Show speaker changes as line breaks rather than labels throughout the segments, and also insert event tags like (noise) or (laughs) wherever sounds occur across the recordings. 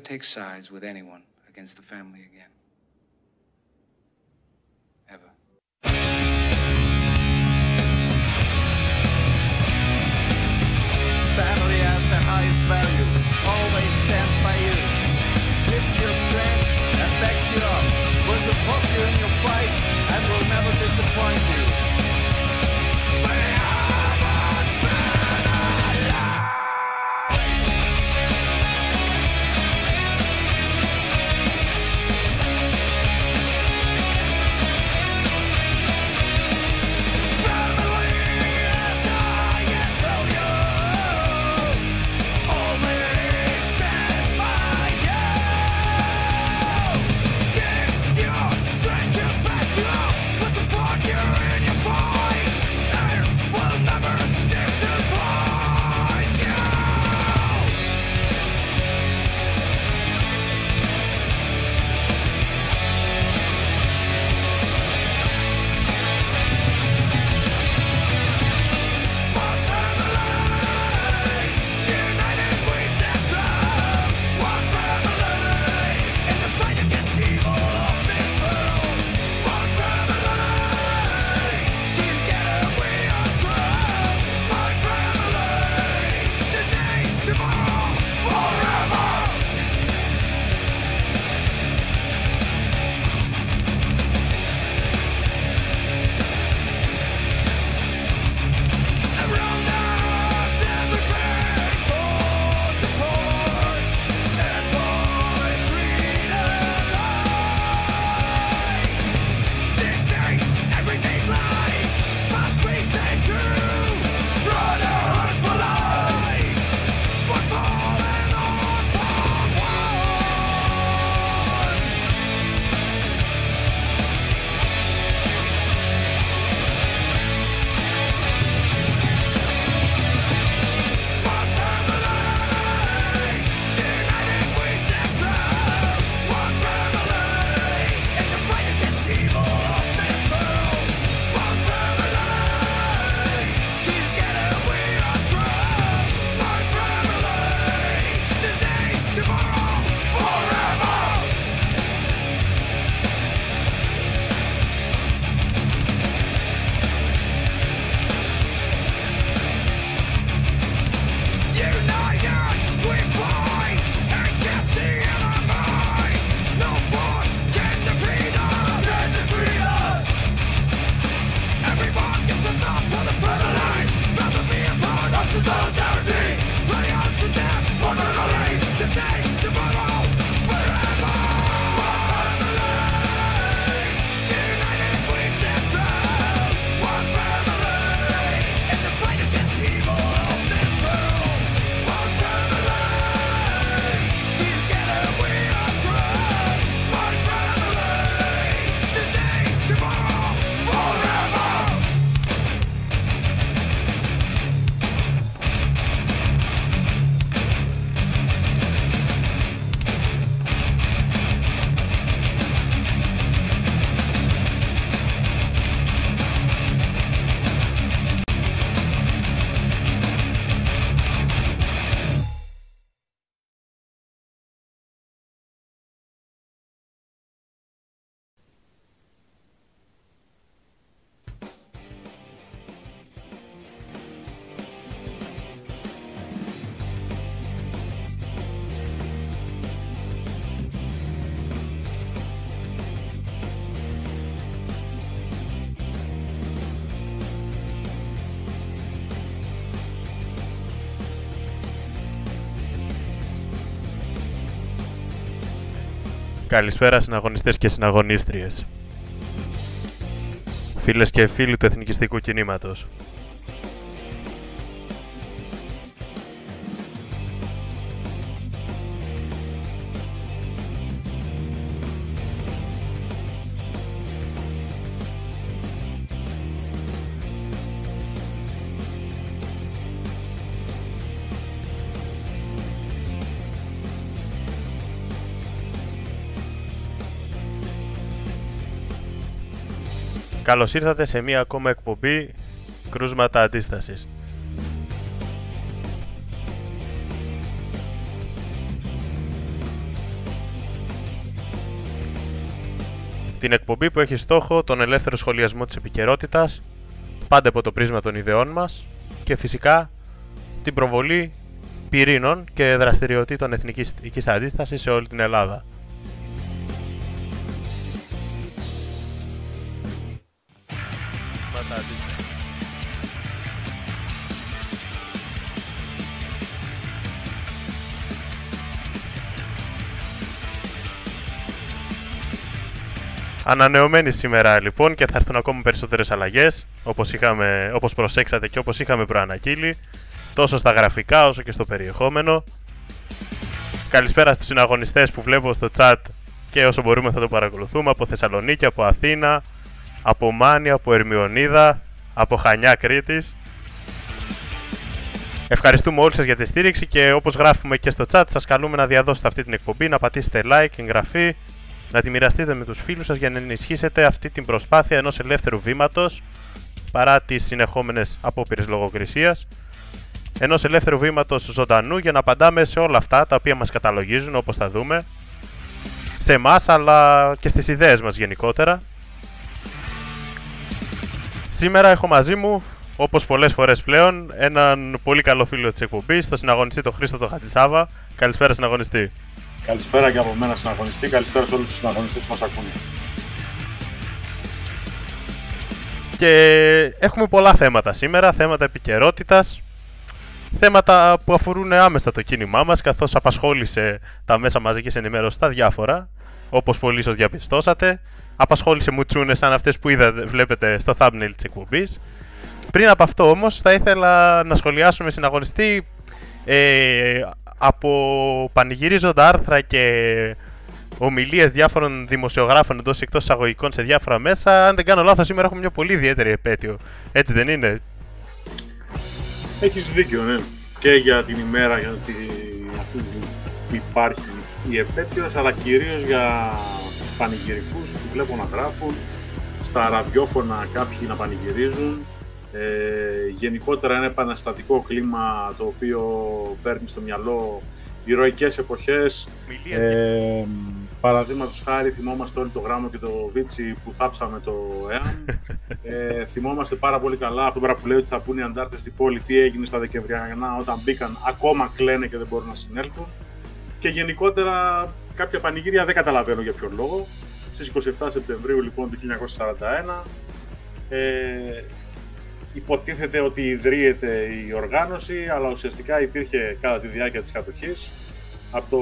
take sides with anyone against the family again. Ever.
Family has the highest value, always stands by you. Strength and backs you up. Will support you in your fight and will never disappoint you.
Καλησπέρα συναγωνιστές και συναγωνίστριες. Φίλες και φίλοι του εθνικιστικού κινήματος. Καλώς ήρθατε σε μία ακόμα εκπομπή κρούσματα αντίστασης. Την εκπομπή που έχει στόχο τον ελεύθερο σχολιασμό της επικαιρότητας, πάντα από το πρίσμα των ιδεών μας και φυσικά την προβολή πυρήνων και δραστηριοτήτων εθνικής αντίστασης σε όλη την Ελλάδα. Ανανεωμένη σήμερα λοιπόν και θα έρθουν ακόμα περισσότερες αλλαγές όπως, είχαμε, όπως προσέξατε και όπως είχαμε προανακύλει τόσο στα γραφικά όσο και στο περιεχόμενο. Καλησπέρα στους συναγωνιστές που βλέπω στο chat και όσο μπορούμε θα το παρακολουθούμε από Θεσσαλονίκη, από Αθήνα, από Μάνη, από Ερμιονίδα, από Χανιά Κρήτης. Ευχαριστούμε όλους σας για τη στήριξη και όπως γράφουμε και στο chat σας καλούμε να διαδώσετε αυτή την εκπομπή, να πατήσετε like, εγγραφή, να τη μοιραστείτε με τους φίλους σας για να ενισχύσετε αυτή την προσπάθεια ενός ελεύθερου βήματος παρά τις συνεχόμενες απόπειρες λογοκρισίας ενός ελεύθερου βήματος ζωντανού για να απαντάμε σε όλα αυτά τα οποία μας καταλογίζουν όπως θα δούμε σε εμάς αλλά και στις ιδέες μας γενικότερα Σήμερα έχω μαζί μου, όπως πολλές φορές πλέον, έναν πολύ καλό φίλο της εκπομπής, τον συναγωνιστή τον Χρήστο τον Χατζησάβα. Καλησπέρα συναγωνιστή.
Καλησπέρα και από μένα συναγωνιστή. Καλησπέρα σε όλους τους συναγωνιστές που μας ακούνε.
Και έχουμε πολλά θέματα σήμερα, θέματα επικαιρότητας, θέματα που αφορούν άμεσα το κίνημά μας, καθώς απασχόλησε τα μέσα μαζικής ενημέρωσης τα διάφορα, όπως πολύ ίσως διαπιστώσατε. Απασχόλησε μουτσούνες σαν αυτές που είδατε, βλέπετε στο thumbnail της εκπομπής. Πριν από αυτό όμως θα ήθελα να σχολιάσουμε συναγωνιστή ε, από πανηγυρίζοντα άρθρα και ομιλίες διάφορων δημοσιογράφων εντός εκτός εισαγωγικών σε διάφορα μέσα. Αν δεν κάνω λάθος, σήμερα έχουμε μια πολύ ιδιαίτερη επέτειο. Έτσι δεν είναι;
Έχεις δίκιο, ναι. Και για την ημέρα για ότι αυτή υπάρχει η επέτειος, αλλά κυρίως για τους πανηγυρικούς που βλέπω να γράφουν, στα ραδιόφωνα κάποιοι να πανηγυρίζουν ε, γενικότερα ένα επαναστατικό κλίμα το οποίο φέρνει στο μυαλό ηρωικές εποχές. Ε, Παραδείγματος χάρη θυμόμαστε όλοι το γράμμο και το βίτσι που θάψαμε το ΕΑΜ. Ε, θυμόμαστε πάρα πολύ καλά αυτό που λέει ότι θα πούνε οι αντάρτες στην πόλη τι έγινε στα Δεκεμβριανά όταν μπήκαν ακόμα κλαίνε και δεν μπορούν να συνέλθουν. Και γενικότερα κάποια πανηγύρια δεν καταλαβαίνω για ποιον λόγο. Στις 27 Σεπτεμβρίου λοιπόν του 1941 ε, υποτίθεται ότι ιδρύεται η οργάνωση, αλλά ουσιαστικά υπήρχε κατά τη διάρκεια της κατοχής. Από,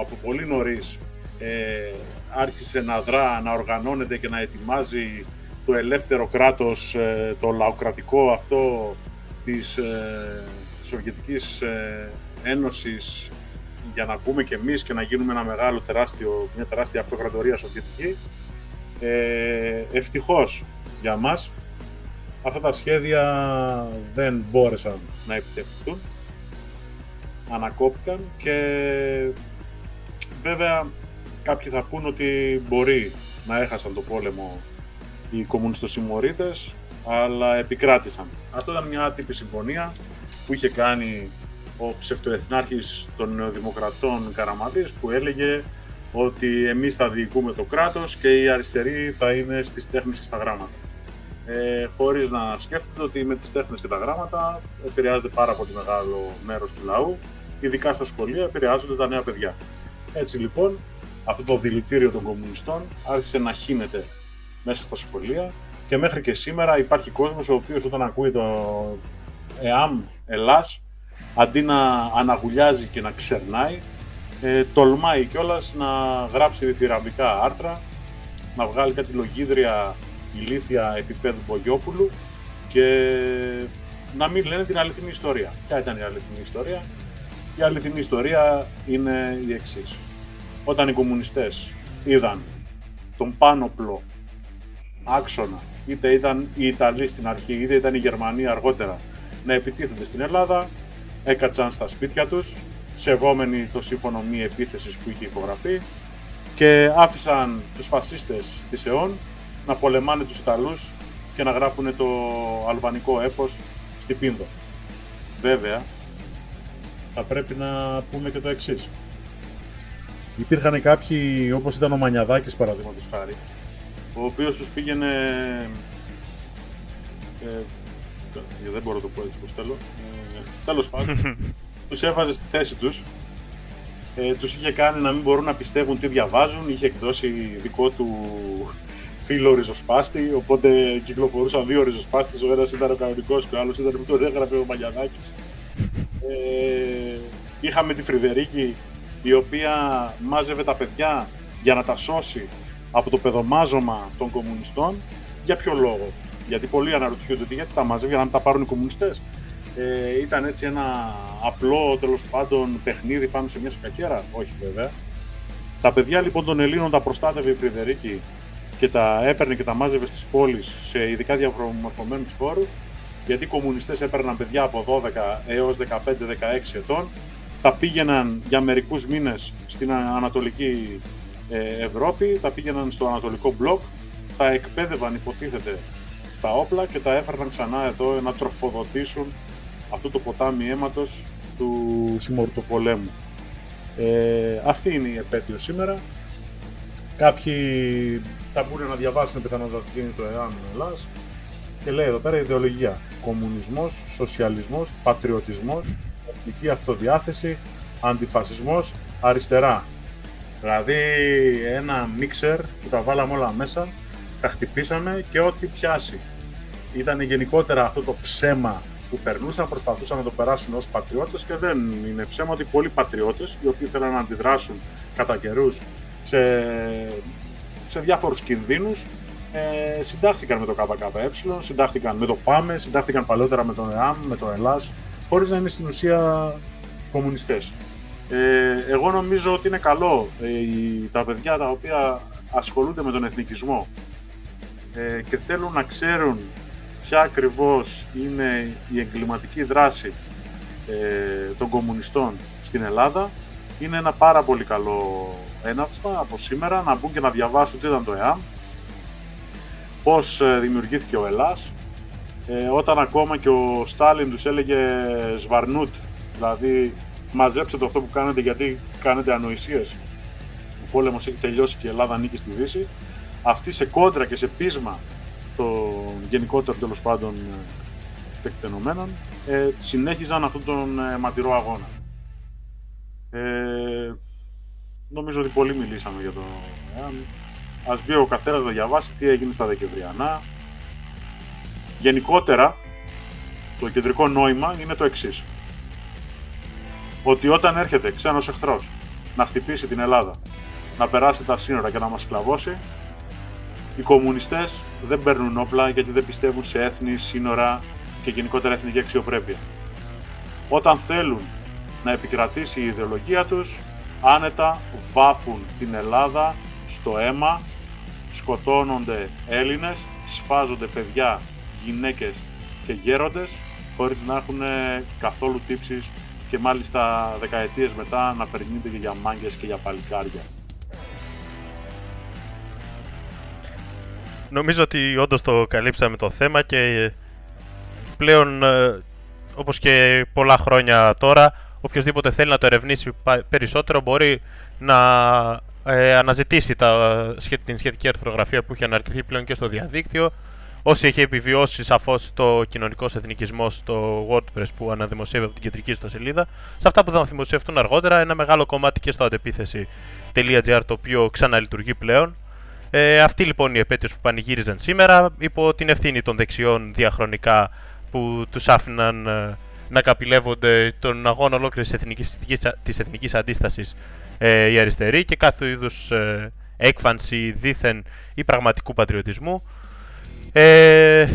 από πολύ νωρίς ε, άρχισε να δρά, να οργανώνεται και να ετοιμάζει το ελεύθερο κράτος, ε, το λαοκρατικό αυτό της ε, Σοβιετικής ε, Ένωσης για να πούμε και εμείς και να γίνουμε ένα μεγάλο τεράστιο, μια τεράστια αυτοκρατορία σοβιετική. Ε, ευτυχώς για μας αυτά τα σχέδια δεν μπόρεσαν να επιτευχθούν, ανακόπηκαν και βέβαια κάποιοι θα πούν ότι μπορεί να έχασαν το πόλεμο οι κομμουνιστοσυμμορίτες, αλλά επικράτησαν. Αυτό ήταν μια άτυπη συμφωνία που είχε κάνει ο ψευτοεθνάρχης των νεοδημοκρατών Καραμαλής που έλεγε ότι εμείς θα διοικούμε το κράτος και οι αριστεροί θα είναι στις τέχνες και στα γράμματα ε, χωρίς να σκέφτεται ότι με τις τέχνες και τα γράμματα επηρεάζεται πάρα πολύ μεγάλο μέρος του λαού, ειδικά στα σχολεία επηρεάζονται τα νέα παιδιά. Έτσι λοιπόν, αυτό το δηλητήριο των κομμουνιστών άρχισε να χύνεται μέσα στα σχολεία και μέχρι και σήμερα υπάρχει κόσμος ο οποίος όταν ακούει το ΕΑΜ Ελλάς, αντί να αναγουλιάζει και να ξερνάει, ε, τολμάει κιόλας να γράψει διθυραμβικά άρθρα, να βγάλει κάτι λογίδρια ηλίθια επίπεδου Μπογιόπουλου και να μην λένε την αληθινή ιστορία. Ποια ήταν η αληθινή ιστορία; Η αληθινή ιστορία είναι η εξής. Όταν οι κομμουνιστές είδαν τον πάνωπλο άξονα, είτε ήταν οι Ιταλοί στην αρχή, είτε ήταν η Γερμανία αργότερα, να επιτίθενται στην Ελλάδα, έκατσαν στα σπίτια τους, σεβόμενοι το σύμφωνο μη επίθεσης που είχε υπογραφεί και άφησαν τους φασίστες της ΕΟΝ να πολεμάνε τους Ιταλούς και να γράφουν το αλβανικό έπος στην Πίνδο. Βέβαια, θα πρέπει να πούμε και το εξής. Υπήρχαν κάποιοι, όπως ήταν ο Μανιαδάκης παραδείγματος χάρη, ο οποίος τους πήγαινε... Ε, δεν μπορώ να το πω έτσι πως θέλω. Ε, τέλος πάντων, (laughs) τους έβαζε στη θέση τους. Ε, τους είχε κάνει να μην μπορούν να πιστεύουν τι διαβάζουν. Είχε εκδώσει δικό του φίλο ριζοσπάστη, οπότε κυκλοφορούσαν δύο ριζοσπάστες. Ο ένας ήταν ο κανονικός και ο άλλος ήταν που τον έγραφε ο Μαγιανάκης. Ε, είχαμε τη Φρυδερίκη, η οποία μάζευε τα παιδιά για να τα σώσει από το παιδομάζωμα των κομμουνιστών. Για ποιο λόγο; Γιατί πολλοί αναρωτιούνται ότι γιατί τα μάζευε για να μην τα πάρουν οι κομμουνιστές. Ε, ήταν έτσι ένα απλό τέλος πάντων παιχνίδι πάνω σε μια σκακέρα. Όχι βέβαια. Τα παιδιά λοιπόν των Ελλήνων τα προστάτευε η Φρυδερίκη και τα έπαιρνε και τα μάζευε στις πόλεις σε ειδικά διαμορφωμένους χώρους γιατί οι κομμουνιστές έπαιρναν παιδιά από 12 έως 15-16 ετών τα πήγαιναν για μερικούς μήνες στην Ανατολική ε, Ευρώπη, τα πήγαιναν στο Ανατολικό Μπλοκ, τα εκπαίδευαν υποτίθεται στα όπλα και τα έφερναν ξανά εδώ να τροφοδοτήσουν αυτό το ποτάμι αίματος του συμμορτοπολέμου. Ε, αυτή είναι η επέτειο σήμερα. Κάποιοι θα μπορούν να διαβάσουν πιθανότατα τι είναι το ΕΑΜ Ελλάς και λέει εδώ πέρα ιδεολογία. Κομμουνισμός, σοσιαλισμός, πατριωτισμός, εθνική αυτοδιάθεση, αντιφασισμός, αριστερά. Δηλαδή ένα μίξερ που τα βάλαμε όλα μέσα, τα χτυπήσαμε και ό,τι πιάσει. Ήταν γενικότερα αυτό το ψέμα που περνούσαν, προσπαθούσαν να το περάσουν ως πατριώτες και δεν είναι ψέμα ότι πολλοί πατριώτες οι οποίοι θέλαν να αντιδράσουν κατά καιρούς σε, σε διάφορους κινδύνους ε, συντάχθηκαν με το ΚΚΕ, συντάχθηκαν με το ΠΑΜΕ, συντάχθηκαν παλαιότερα με τον ΕΑΜ, με το ΕΛΑΣ, χωρίς να είναι στην ουσία κομμουνιστές. Ε, εγώ νομίζω ότι είναι καλό ε, τα παιδιά τα οποία ασχολούνται με τον εθνικισμό ε, και θέλουν να ξέρουν ποια ακριβώς είναι η εγκληματική δράση ε, των κομμουνιστών στην Ελλάδα είναι ένα πάρα πολύ καλό έναυσμα από σήμερα να μπουν και να διαβάσουν τι ήταν το ΕΑΜ πώς ε, δημιουργήθηκε ο Ελλάς. Ε, όταν ακόμα και ο Στάλιν τους έλεγε σβαρνούτ δηλαδή μαζέψτε το αυτό που κάνετε γιατί κάνετε ανοησίες. Ο πόλεμος έχει τελειώσει και η Ελλάδα ανήκει στη Δύση. Αυτοί σε κόντρα και σε πείσμα των γενικότερων τέλος πάντων τεκτενωμένων ε, συνέχιζαν αυτόν τον ε, ματηρό αγώνα. Ε, νομίζω ότι πολύ μιλήσαμε για το ΕΑΜ. Ας μπει ο καθένας να διαβάσει τι έγινε στα Δεκεμβριανά. Γενικότερα, το κεντρικό νόημα είναι το εξής. Ότι όταν έρχεται ξένος εχθρός να χτυπήσει την Ελλάδα, να περάσει τα σύνορα και να μας σκλαβώσει, οι κομμουνιστές δεν παίρνουν όπλα γιατί δεν πιστεύουν σε έθνη, σύνορα και γενικότερα εθνική αξιοπρέπεια. Όταν θέλουν να επικρατήσει η ιδεολογία τους, άνετα βάφουν την Ελλάδα στο αίμα, σκοτώνονται Έλληνες, σφάζονται παιδιά, γυναίκες και γέροντες, χωρίς να έχουν καθόλου τύψεις και μάλιστα δεκαετίες μετά να περνούνται και για μάγκες και για παλικάρια.
Νομίζω ότι όντως το καλύψαμε το θέμα και πλέον ε, όπως και πολλά χρόνια τώρα οποιοδήποτε θέλει να το ερευνήσει περισσότερο μπορεί να ε, αναζητήσει τα, την σχετική αρθρογραφία που έχει αναρτηθεί πλέον και στο διαδίκτυο όσοι έχει επιβιώσει σαφώς το κοινωνικός εθνικισμός στο WordPress που αναδημοσιεύει από την κεντρική στο σελίδα. Σε αυτά που θα δημοσιευτούν αργότερα, ένα μεγάλο κομμάτι και στο αντεπίθεση.gr το οποίο ξαναλειτουργεί πλέον. Ε, αυτή λοιπόν η επέτειος που πανηγύριζαν σήμερα υπό την ευθύνη των δεξιών διαχρονικά που τους άφηναν ε, να καπηλεύονται τον αγώνα ολόκληρης της εθνικής, της εθνικής αντίστασης ε, οι αριστεροί και κάθε είδους ε, έκφανση δήθεν ή πραγματικού πατριωτισμού. Ε,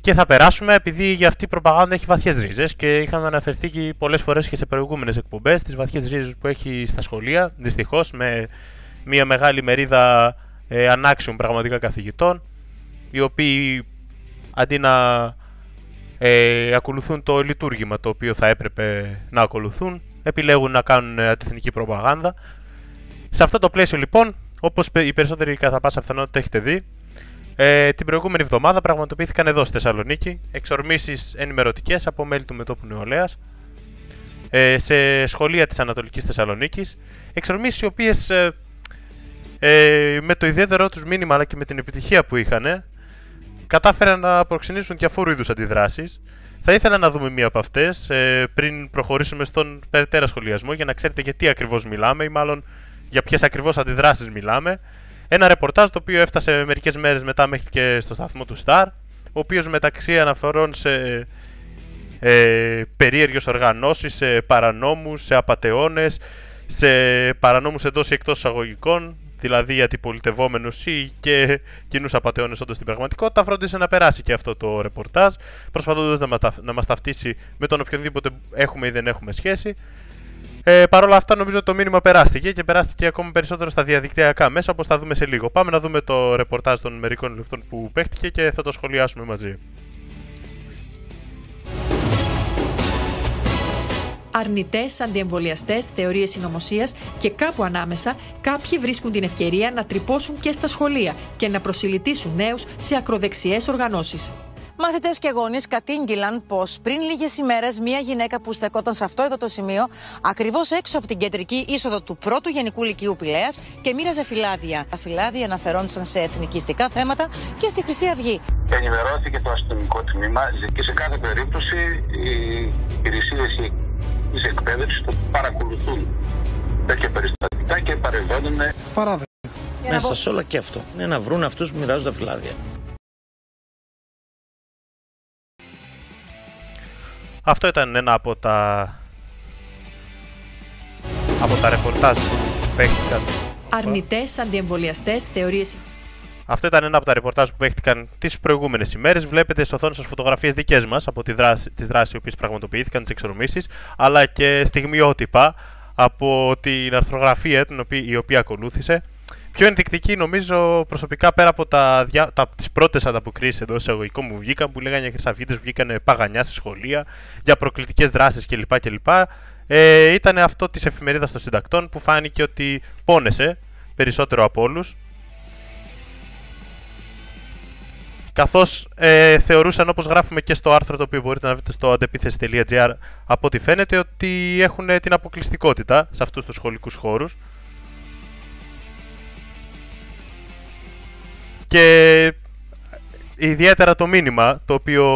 και θα περάσουμε επειδή για αυτή η προπαγάνδα έχει βαθιές ρίζες και είχαμε αναφερθεί και πολλές φορές και σε προηγούμενες εκπομπές τις βαθιές ρίζες που έχει στα σχολεία, δυστυχώς με μια μεγάλη μερίδα ε, ανάξιων πραγματικά καθηγητών οι οποίοι αντί να ε, ακολουθούν το λειτουργήμα το οποίο θα έπρεπε να ακολουθούν επιλέγουν να κάνουν αντιθνική προπαγάνδα. Σε αυτό το πλαίσιο λοιπόν, όπως οι περισσότεροι κατά πάσα πιθανότητα έχετε δει, ε, την προηγούμενη εβδομάδα πραγματοποιήθηκαν εδώ στη Θεσσαλονίκη εξορμήσεις ενημερωτικές από μέλη του Μετώπου Νεολαίας ε, σε σχολεία της Ανατολικής Θεσσαλονίκης. Εξορμήσεις οι οποίες ε, ε, με το ιδιαίτερό τους μήνυμα αλλά και με την επιτυχία που είχαν κατάφεραν να προξενήσουν διαφόρου είδους αντιδράσεις. Θα ήθελα να δούμε μία από αυτές ε, πριν προχωρήσουμε στον περαιτέρω σχολιασμό για να ξέρετε για τι ακριβώς μιλάμε ή μάλλον για ποιες ακριβώς αντιδράσεις μιλάμε. Ένα ρεπορτάζ το οποίο έφτασε μερικές μέρες μετά μέχρι και στο σταθμό του Star ο οποίος μεταξύ αναφορών σε ε, περίεργες οργανώσεις, σε παρανόμους, σε απατεώνες, σε παρανόμους εντός ή εκτός εισαγωγικών, δηλαδή αντιπολιτευόμενου ή και κοινούς απαταιώνες όντως στην πραγματικότητα, φρόντισε να περάσει και αυτό το ρεπορτάζ, προσπαθώντας να, να μας ταυτίσει με τον οποιονδήποτε έχουμε ή δεν έχουμε σχέση. Ε, Παρ' όλα αυτά, νομίζω ότι το μήνυμα περάστηκε και περάστηκε ακόμα περισσότερο στα διαδικτυακά μέσα, όπως θα δούμε σε λίγο. Πάμε να δούμε το ρεπορτάζ των μερικών λεπτών που παίχτηκε και θα το σχολιάσουμε μαζί.
Αρνητές, αντιεμβολιαστές, θεωρίες συνωμοσίας και κάπου ανάμεσα κάποιοι βρίσκουν την ευκαιρία να τρυπώσουν και στα σχολεία και να προσιλητήσουν νέους σε ακροδεξιές οργανώσεις.
Μαθητές και γονείς κατήγγυλαν πως πριν λίγες ημέρες μία γυναίκα που στεκόταν σε αυτό εδώ το σημείο, ακριβώς έξω από την κεντρική είσοδο του πρώτου Γενικού Λυκείου Πηλέα και μοίραζε φυλάδια. Τα φυλάδια αναφερόντουσαν σε εθνικιστικά θέματα και στη Χρυσή Αυγή.
Ενημερώθηκε το αστυνομικό τμήμα και σε κάθε περίπτωση οι υπηρεσίες της εκπαίδευσης το παρακολουθούν τέτοια περιστατικά και παρεμβαίνουν.
Παράδειγμα. Μέσα σε όλα και αυτό. Είναι να βρουν αυτούς που μοιράζουν τα φυλάδια.
Αυτό ήταν ένα από τα από τα ρεπορτάζ που παίχτηκαν.
Αρνητές, αντιεμβολιαστές, θεωρίες.
Αυτό ήταν ένα από τα ρεπορτάζ που παίχτηκαν τις προηγούμενες ημέρες. Βλέπετε στις οθόνες σας φωτογραφίες δικές μας από τι δράσει τις δράσεις οι οποίες πραγματοποιήθηκαν, τις εξορμήσει, αλλά και στιγμιότυπα από την αρθρογραφία την οποία, η οποία ακολούθησε. Πιο ενδεικτική νομίζω προσωπικά πέρα από τα, τα, τις πρώτες ανταποκρίσεις εντός εισαγωγικών μου βγήκαν που λέγανε για χρυσαυγίτες βγήκαν παγανιά στη σχολεία για προκλητικές δράσεις κλπ. κλπ. Ε, ήταν αυτό της εφημερίδας των συντακτών που φάνηκε ότι πόνεσε περισσότερο από όλους καθώς ε, θεωρούσαν όπως γράφουμε και στο άρθρο το οποίο μπορείτε να βρείτε στο αντεπίθεση.gr από ό,τι φαίνεται ότι έχουν την αποκλειστικότητα σε αυτούς τους σχολικούς χώρους. Και ιδιαίτερα το μήνυμα το οποίο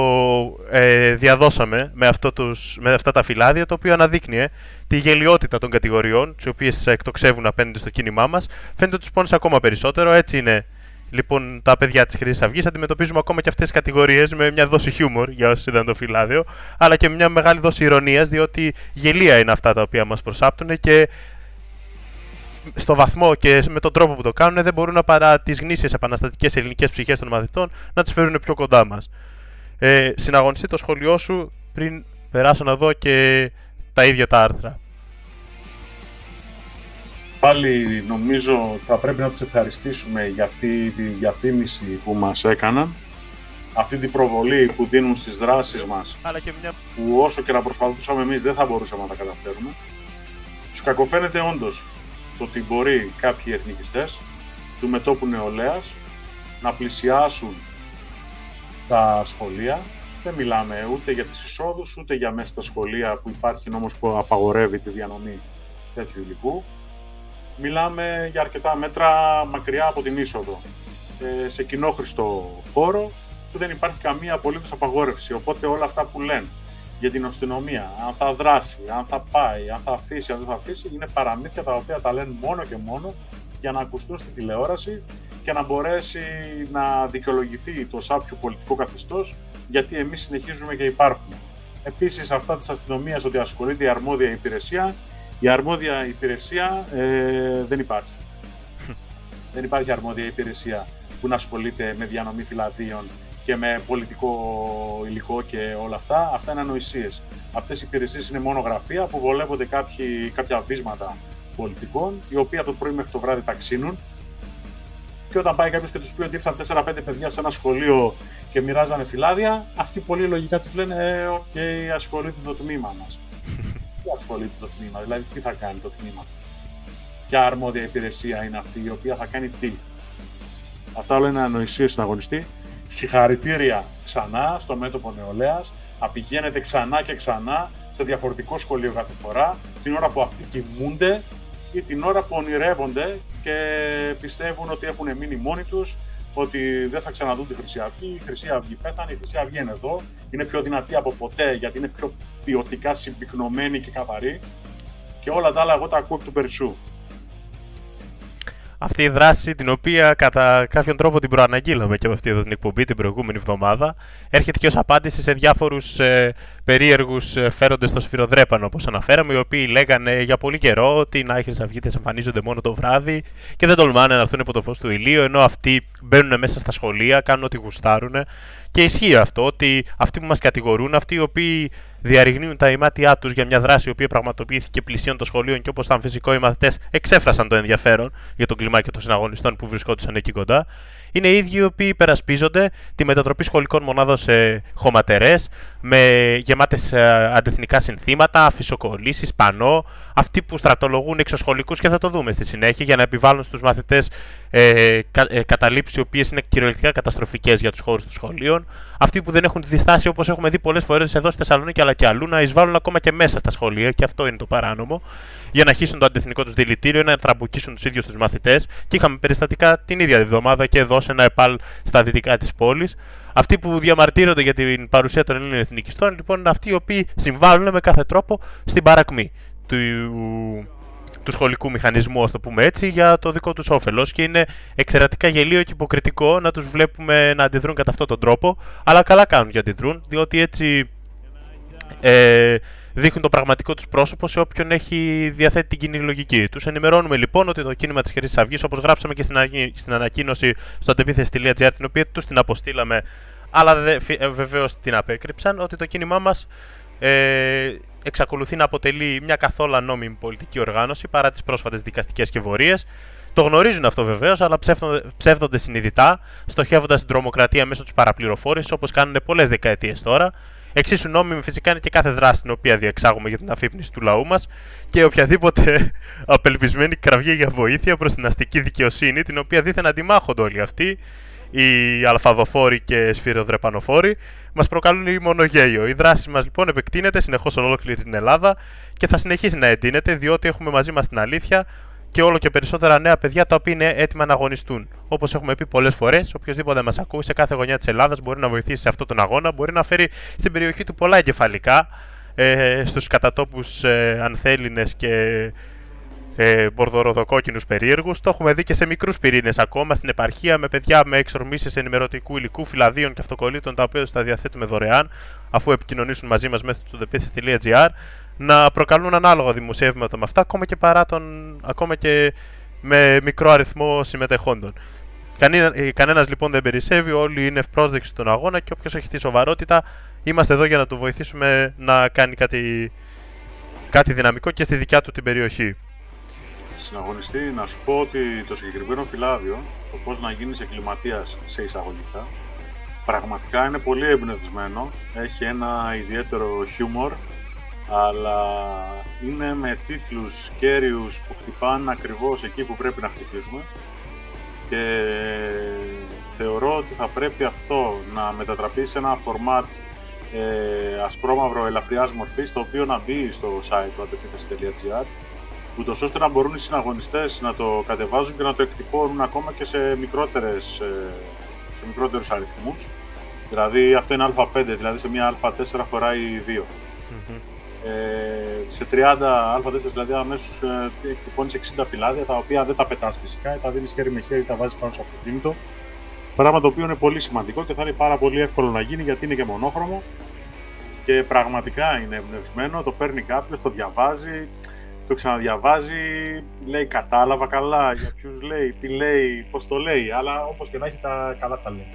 ε, διαδώσαμε με, αυτό τους, με αυτά τα φυλάδια το οποίο αναδείκνυε τη γελιότητα των κατηγοριών τις οποίες εκτοξεύουν απέναντι στο κίνημά μας φαίνεται ότι τους πόνες ακόμα περισσότερο. Έτσι είναι λοιπόν τα παιδιά της Χρυσής Αυγής αντιμετωπίζουμε ακόμα και αυτές τις κατηγορίες με μια δόση χιούμορ για όσου είδαν το φυλάδιο, αλλά και μια μεγάλη δόση ηρωνίας, διότι γελία είναι αυτά τα οποία μας προσάπτουν και στο βαθμό και με τον τρόπο που το κάνουν δεν μπορούν να παρά τις γνήσιες επαναστατικές ελληνικές ψυχές των μαθητών να τις φέρουν πιο κοντά μας. Ε, συναγωνιστεί το σχολείο σου πριν περάσω να δω και τα ίδια τα άρθρα.
Πάλι νομίζω θα πρέπει να τους ευχαριστήσουμε για αυτή τη διαφήμιση που μας έκαναν, αυτή την προβολή που δίνουν στις δράσεις μας,
Αλλά και μια...
που όσο και να προσπαθούσαμε εμείς δεν θα μπορούσαμε να τα καταφέρουμε. Τους κακοφαίνεται όντως το ότι μπορεί κάποιοι εθνικιστές του μετόπου νεολαίας να πλησιάσουν τα σχολεία. Δεν μιλάμε ούτε για τις εισόδους, ούτε για μέσα στα σχολεία που υπάρχει νόμος που απαγορεύει τη διανομή τέτοιου υλικού μιλάμε για αρκετά μέτρα μακριά από την είσοδο. Ε, σε κοινόχρηστο χώρο που δεν υπάρχει καμία απολύτως απαγόρευση. Οπότε όλα αυτά που λένε για την αστυνομία, αν θα δράσει, αν θα πάει, αν θα αφήσει, αν δεν θα αφήσει, είναι παραμύθια τα οποία τα λένε μόνο και μόνο για να ακουστούν στη τηλεόραση και να μπορέσει να δικαιολογηθεί το σάπιο πολιτικό καθεστώς γιατί εμείς συνεχίζουμε και υπάρχουμε. Επίσης, αυτά της αστυνομίας ότι ασχολείται η αρμόδια υπηρεσία η αρμόδια υπηρεσία ε, δεν υπάρχει. (laughs) δεν υπάρχει αρμόδια υπηρεσία που να ασχολείται με διανομή φυλαδίων και με πολιτικό υλικό και όλα αυτά. Αυτά είναι ανοησίες. Αυτές οι υπηρεσίες είναι μόνο γραφεία που βολεύονται κάποιοι, κάποια βίσματα πολιτικών, οι οποίοι από το πρωί μέχρι το βράδυ τα ξύνουν. Και όταν πάει κάποιος και τους πει ότι ήρθαν 4-5 παιδιά σε ένα σχολείο και μοιράζανε φυλάδια, αυτοί πολύ λογικά τους λένε: Ε, OK, okay, ασχολείται το τμήμα μας ασχολείται το τμήμα, δηλαδή τι θα κάνει το τμήμα τους. Ποια αρμόδια υπηρεσία είναι αυτή η οποία θα κάνει τι. Αυτά όλα είναι ανοησίες συναγωνιστή. Συγχαρητήρια ξανά στο μέτωπο νεολαίας. Να πηγαίνετε ξανά και ξανά σε διαφορετικό σχολείο κάθε φορά, την ώρα που αυτοί κοιμούνται ή την ώρα που ονειρεύονται και και πιστεύουν ότι έχουν μείνει μόνοι τους, ότι δεν θα ξαναδούν τη Χρυσή Αυγή. Η Χρυσή Αυγή πέθανε, η Χρυσή Αυγή είναι εδώ. Είναι πιο δυνατή από ποτέ γιατί είναι πιο ποιοτικά συμπυκνωμένη και καθαρή. Και όλα τα άλλα εγώ τα ακούω εκ του Περσού
αυτή η δράση την οποία κατά κάποιον τρόπο την προαναγγείλαμε και με αυτή εδώ την εκπομπή την προηγούμενη εβδομάδα έρχεται και ως απάντηση σε διάφορους ε, περίεργους ε, φέροντες στο σφυροδρέπανο όπως αναφέραμε οι οποίοι λέγανε για πολύ καιρό ότι οι Νάιχες Αυγίτες εμφανίζονται μόνο το βράδυ και δεν τολμάνε να έρθουν υπό το φως του ηλίου ενώ αυτοί μπαίνουν μέσα στα σχολεία, κάνουν ό,τι γουστάρουν και ισχύει αυτό ότι αυτοί που μας κατηγορούν, αυτοί οι οποίοι διαρριγνύουν τα ημάτια τους για μια δράση η οποία πραγματοποιήθηκε πλησίων των σχολείων και όπως ήταν φυσικό, οι μαθητές εξέφρασαν το ενδιαφέρον για τον κλιμάκιο των συναγωνιστών που βρισκόντουσαν εκεί κοντά. Είναι οι ίδιοι οι οποίοι υπερασπίζονται τη μετατροπή σχολικών μονάδων σε χωματερές, με γεμάτες αντεθνικά συνθήματα, φυσοκολλήσεις, πανό, αυτοί που στρατολογούν εξωσχολικούς και θα το δούμε στη συνέχεια για να επιβάλλουν στους μαθητές ε, κα, ε, καταλήψεις οι οποίες είναι κυριολεκτικά καταστροφικές για τους χώρους των σχολείων. Αυτοί που δεν έχουν τη διστάση, όπως έχουμε δει πολλές φορές εδώ στη Θεσσαλονίκη αλλά και αλλού, να εισβάλλουν ακόμα και μέσα στα σχολεία, και αυτό είναι το παράνομο, για να χύσουν το αντεθνικό τους δηλητήριο, να τραμπουκίσουν τους ίδιους τους μαθητές. Και είχαμε περιστατικά την ίδια εβδομάδα και εδώ σε ένα ΕΠΑΛ στα δυτικά της πόλης. Αυτοί που διαμαρτύρονται για την παρουσία των Ελλήνων εθνικιστών, λοιπόν, είναι αυτοί οι οποίοι συμβάλλουν με κάθε τρόπο στην παρακμή του, του σχολικού μηχανισμού, ας το πούμε έτσι, για το δικό τους όφελος. Και είναι εξαιρετικά γελίο και υποκριτικό να τους βλέπουμε να αντιδρούν κατά αυτόν τον τρόπο. Αλλά καλά κάνουν για αντιδρούν, διότι έτσι ε, δείχνουν το πραγματικό τους πρόσωπο σε όποιον έχει διαθέτει την κοινή λογική τους. Ενημερώνουμε λοιπόν ότι το κίνημα της Χρυσή Αυγής, όπως γράψαμε και στην, ανακοίνωση στο αντεπίθεση.gr, την οποία τους την αποστήλαμε, αλλά ε, βεβαίως την απέκρυψαν, ότι το κίνημά μας ε, εξακολουθεί να αποτελεί μια καθόλου νόμιμη πολιτική οργάνωση παρά τις πρόσφατες δικαστικές σκευωρίε. Το γνωρίζουν αυτό βεβαίως, αλλά ψεύδονται συνειδητά, στοχεύοντας την τρομοκρατία μέσω της παραπληροφόρησης όπως κάνουν πολλές δεκαετίες τώρα. Εξίσου νόμιμη φυσικά είναι και κάθε δράση την οποία διεξάγουμε για την αφύπνιση του λαού μας και οποιαδήποτε (laughs) απελπισμένη κραυγή για βοήθεια προς την αστική δικαιοσύνη, την οποία δίθεν αντιμάχονται όλοι αυτοί, οι αλφαδοφόροι και σφυροδρεπανοφόροι, μας προκαλούν μονογέιο. Η δράση μας λοιπόν επεκτείνεται συνεχώς ολόκληρη την Ελλάδα και θα συνεχίσει να εντείνεται διότι έχουμε μαζί μας την αλήθεια και όλο και περισσότερα νέα παιδιά τα οποία είναι έτοιμα να αγωνιστούν. Όπως έχουμε πει πολλές φορές, οποιοδήποτε μας ακούει σε κάθε γωνιά της Ελλάδας μπορεί να βοηθήσει σε αυτόν τον αγώνα, μπορεί να φέρει στην περιοχή του πολλά εγκεφαλικά ε, στους κατατόπους ε, ανθέλινες και ε, μπορδοροδοκόκκινους περίεργους. Το έχουμε δει και σε μικρούς πυρήνες ακόμα στην επαρχία με παιδιά με εξορμήσεις ενημερωτικού υλικού, φυλαδίων και αυτοκολλήτων τα οποία θα διαθέτουμε δωρεάν αφού επικοινωνήσουν μαζί μας μέσω του depithesis.gr να προκαλούν ανάλογα δημοσιεύματα με αυτά ακόμα και, παρά τον, ακόμα και με μικρό αριθμό συμμετεχόντων. Κανένα, ε, κανένας λοιπόν δεν περισσεύει, όλοι είναι ευπρόσδεκτοι στον αγώνα και όποιος έχει τη σοβαρότητα είμαστε εδώ για να του βοηθήσουμε να κάνει κάτι, κάτι δυναμικό και στη δικιά του την περιοχή.
Συναγωνιστή να σου πω ότι το συγκεκριμένο φυλάδιο, το πώς να γίνεις εγκληματίας σε εισαγωγικά, πραγματικά είναι πολύ εμπνευσμένο, έχει ένα ιδιαίτερο χιούμορ, αλλά είναι με τίτλους κέριους που χτυπάνε ακριβώς εκεί που πρέπει να χτυπήσουμε και θεωρώ ότι θα πρέπει αυτό να μετατραπεί σε ένα φορμάτ ε, ασπρόμαυρο ελαφριάς μορφής το οποίο να μπει στο site του αντεπίθεση.gr ούτως ώστε να μπορούν οι συναγωνιστές να το κατεβάζουν και να το εκτυπώνουν ακόμα και σε, μικρότερες, ε, σε μικρότερους αριθμούς. Δηλαδή αυτό είναι α5, δηλαδή σε μια α4 φοράει 2. Ε, σε 30 α4 δηλαδή αμέσως ε, εκτυπώνει 60 φυλάδια τα οποία δεν τα πετάς φυσικά, τα δίνεις χέρι με χέρι, τα βάζεις πάνω στο αυτοκίνητο. Πράγμα το οποίο είναι πολύ σημαντικό και θα είναι πάρα πολύ εύκολο να γίνει γιατί είναι και μονόχρωμο και πραγματικά είναι εμπνευσμένο, το παίρνει κάποιος, το διαβάζει, το ξαναδιαβάζει, λέει κατάλαβα καλά, για ποιους λέει, τι λέει, πώς το λέει, αλλά όπως και να έχει τα καλά τα λέει.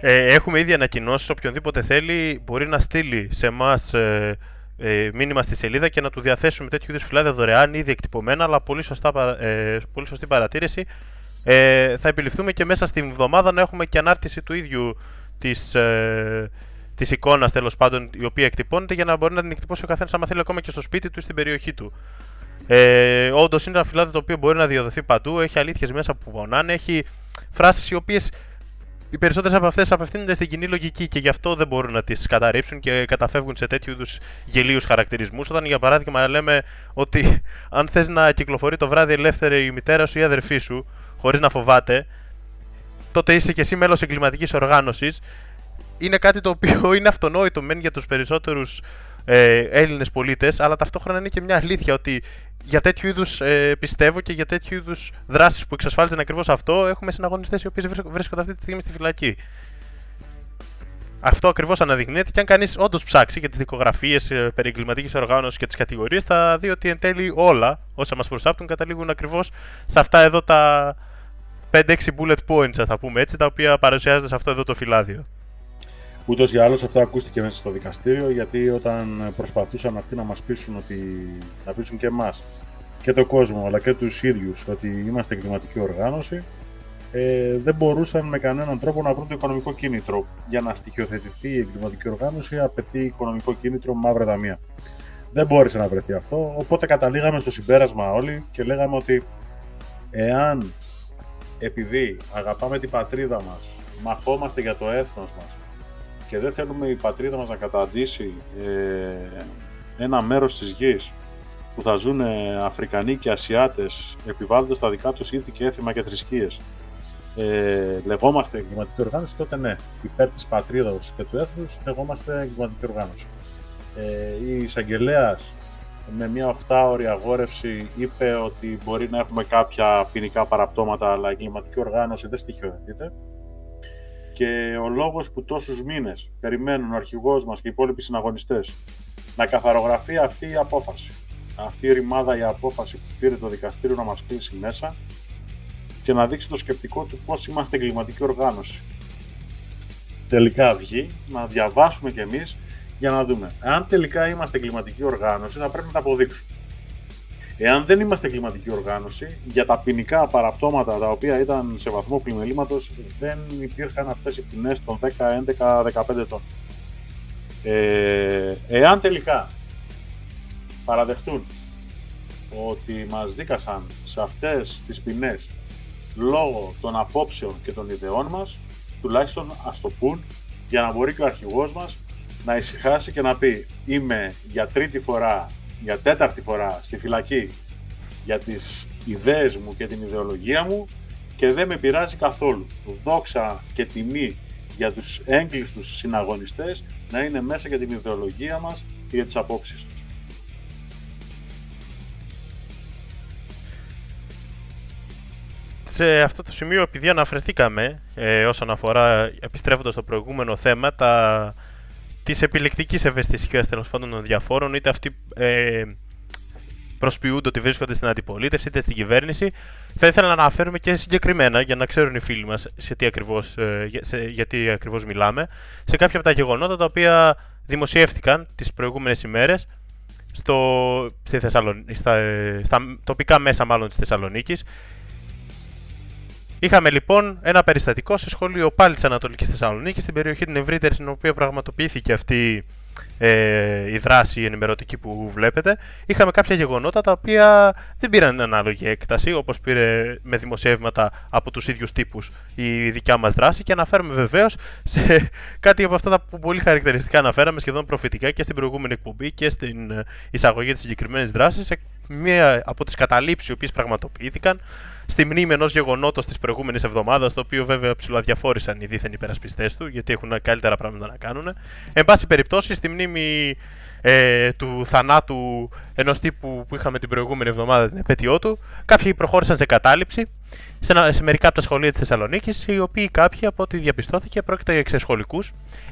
Ε, έχουμε ήδη ανακοινώσει οποιονδήποτε θέλει μπορεί να στείλει σε εμάς ε, ε, μήνυμα στη σελίδα και να του διαθέσουμε τέτοιου είδους φυλάδια δωρεάν, ήδη εκτυπωμένα, αλλά πολύ, σωστά, ε, πολύ σωστή παρατήρηση. Ε, θα επιληφθούμε και μέσα στην εβδομάδα να έχουμε και ανάρτηση του ίδιου της, ε, της εικόνας τέλος πάντων η οποία εκτυπώνεται για να μπορεί να την εκτυπώσει ο καθένας άμα θέλει ακόμα και στο σπίτι του ή στην περιοχή του. Ε, Όντως είναι ένα φυλάδι το οποίο μπορεί να διαδοθεί παντού, έχει αλήθειες μέσα που πονάνε, έχει φράσεις οι οποίες οι περισσότερες από αυτές απευθύνονται στην κοινή λογική και γι' αυτό δεν μπορούν να τις καταρρύψουν και καταφεύγουν σε τέτοιου είδους γελίους χαρακτηρισμούς. Όταν, για παράδειγμα, λέμε ότι αν θες να κυκλοφορεί το βράδυ ελεύθερη η μητέρα σου ή η αδερφή σου, χωρίς να φοβάται, τότε είσαι και εσύ μέλος εγκληματικής οργάνωσης. Είναι κάτι το οποίο είναι αυτονόητο μεν για τους περισσότερους ε, Έλληνες πολίτες, αλλά ταυτόχρονα είναι και μια αλήθεια ότι για τέτοιου είδους ε, πιστεύω και για τέτοιου είδους δράσεις που εξασφάλιζαν ακριβώς αυτό, έχουμε συναγωνιστές οι οποίες βρίσκονται αυτή τη στιγμή στη φυλακή. Αυτό ακριβώς αναδεικνύεται και αν κανείς όντως ψάξει για τις δικογραφίες ε, περί εγκληματικής οργάνωσης και τις κατηγορίες, θα δει ότι εν τέλει όλα όσα μας προσάπτουν καταλήγουν ακριβώς σε αυτά εδώ τα 5-6 bullet points, ας τα πούμε έτσι, τα οποία παρουσιάζονται σε αυτό εδώ το φυλάδιο.
Ούτως ή άλλως αυτό ακούστηκε μέσα στο δικαστήριο, γιατί όταν προσπαθούσαν αυτοί να μας πείσουν ότι. να πείσουν και εμάς και τον κόσμο, αλλά και τους ίδιους ότι είμαστε εγκληματική οργάνωση, ε, δεν μπορούσαν με κανέναν τρόπο να βρουν το οικονομικό κίνητρο. Για να στοιχειοθετηθεί η εγκληματική οργάνωση, απαιτεί οικονομικό κίνητρο μαύρα ταμεία. Δεν μπόρεσε να βρεθεί αυτό, οπότε καταλήγαμε στο συμπέρασμα όλοι και λέγαμε ότι εάν επειδή αγαπάμε την πατρίδα μας, μαχόμαστε για το έθνος μας και δεν θέλουμε η πατρίδα μας να καταντήσει ε, ένα μέρος της γης που θα ζουν Αφρικανοί και Ασιάτες επιβάλλοντας τα δικά τους ήθη και έθιμα και θρησκείες ε, λεγόμαστε εγκληματική οργάνωση, τότε ναι, υπέρ της πατρίδας και του έθνους λεγόμαστε εγκληματική οργάνωση. Ε, η εισαγγελέα με μια 8ωρη αγόρευση είπε ότι μπορεί να έχουμε κάποια ποινικά παραπτώματα, αλλά η εγκληματική οργάνωση δεν στοιχειοθετείται. Και ο λόγος που τόσους μήνες περιμένουν ο αρχηγός μας και οι υπόλοιποι συναγωνιστές να καθαρογραφεί αυτή η απόφαση. Αυτή η ρημάδα η απόφαση που πήρε το δικαστήριο να μας κλείσει μέσα και να δείξει το σκεπτικό του πώς είμαστε εγκληματική οργάνωση. Τελικά βγει, να διαβάσουμε κι εμείς για να δούμε. Αν τελικά είμαστε εγκληματική οργάνωση, θα πρέπει να τα αποδείξουμε. Εάν δεν είμαστε εγκληματική οργάνωση, για τα ποινικά παραπτώματα τα οποία ήταν σε βαθμό πλημελήματος, δεν υπήρχαν αυτές οι ποινές των 10, 11, 15 ετών. Ε, εάν τελικά παραδεχτούν ότι μας δίκασαν σε αυτές τις ποινές λόγω των απόψεων και των ιδεών μας, τουλάχιστον ας το πούν για να μπορεί και ο αρχηγός μας να ησυχάσει και να πει είμαι για τρίτη φορά για τέταρτη φορά στη φυλακή για τις ιδέες μου και την ιδεολογία μου και δεν με πειράζει καθόλου. Δόξα και τιμή για τους έγκλειστους συναγωνιστές να είναι μέσα για την ιδεολογία μας και για τις απόψεις τους.
Σε αυτό το σημείο, επειδή αναφερθήκαμε ε, όσον αφορά, επιστρέφοντας στο προηγούμενο θέμα, τα της επιλεκτικής ευαισθησία τέλος πάντων των διαφόρων, είτε αυτοί ε, προσποιούνται ότι βρίσκονται στην αντιπολίτευση είτε στην κυβέρνηση. Θα ήθελα να αναφέρουμε και συγκεκριμένα για να ξέρουν οι φίλοι μας σε τι ακριβώς, ε, γιατί ακριβώς μιλάμε, σε κάποια από τα γεγονότα τα οποία δημοσιεύτηκαν τις προηγούμενες ημέρες στο, στη στα, ε, στα τοπικά μέσα μάλλον της Θεσσαλονίκης Είχαμε λοιπόν ένα περιστατικό σε σχολείο πάλι της Ανατολικής Θεσσαλονίκης, στην περιοχή την ευρύτερη, στην οποία πραγματοποιήθηκε αυτή ε, η δράση η ενημερωτική που βλέπετε. Είχαμε κάποια γεγονότα τα οποία δεν πήραν ανάλογη έκταση, όπως πήρε με δημοσιεύματα από τους ίδιους τύπους η δικιά μας δράση. Και αναφέρουμε βεβαίως σε κάτι από αυτά που πολύ χαρακτηριστικά αναφέραμε σχεδόν προφητικά και στην προηγούμενη εκπομπή και στην ε, εισαγωγή της συγκεκριμένης δράσης, σε μία από τις καταλήψεις οι οποίες πραγματοποιήθηκαν στη μνήμη ενός γεγονότος της προηγούμενης εβδομάδας, το οποίο βέβαια ψηλοαδιαφόρησαν οι δίθεν υπερασπιστές του, γιατί έχουν καλύτερα πράγματα να κάνουν. Εν πάση περιπτώσει, στη μνήμη ε, του θανάτου ενός τύπου που είχαμε την προηγούμενη εβδομάδα, την επέτειό του, κάποιοι προχώρησαν σε κατάληψη σε, σε μερικά από τα σχολεία της Θεσσαλονίκης, οι οποίοι κάποιοι από ό,τι διαπιστώθηκε πρόκειται για εξεσχολικού.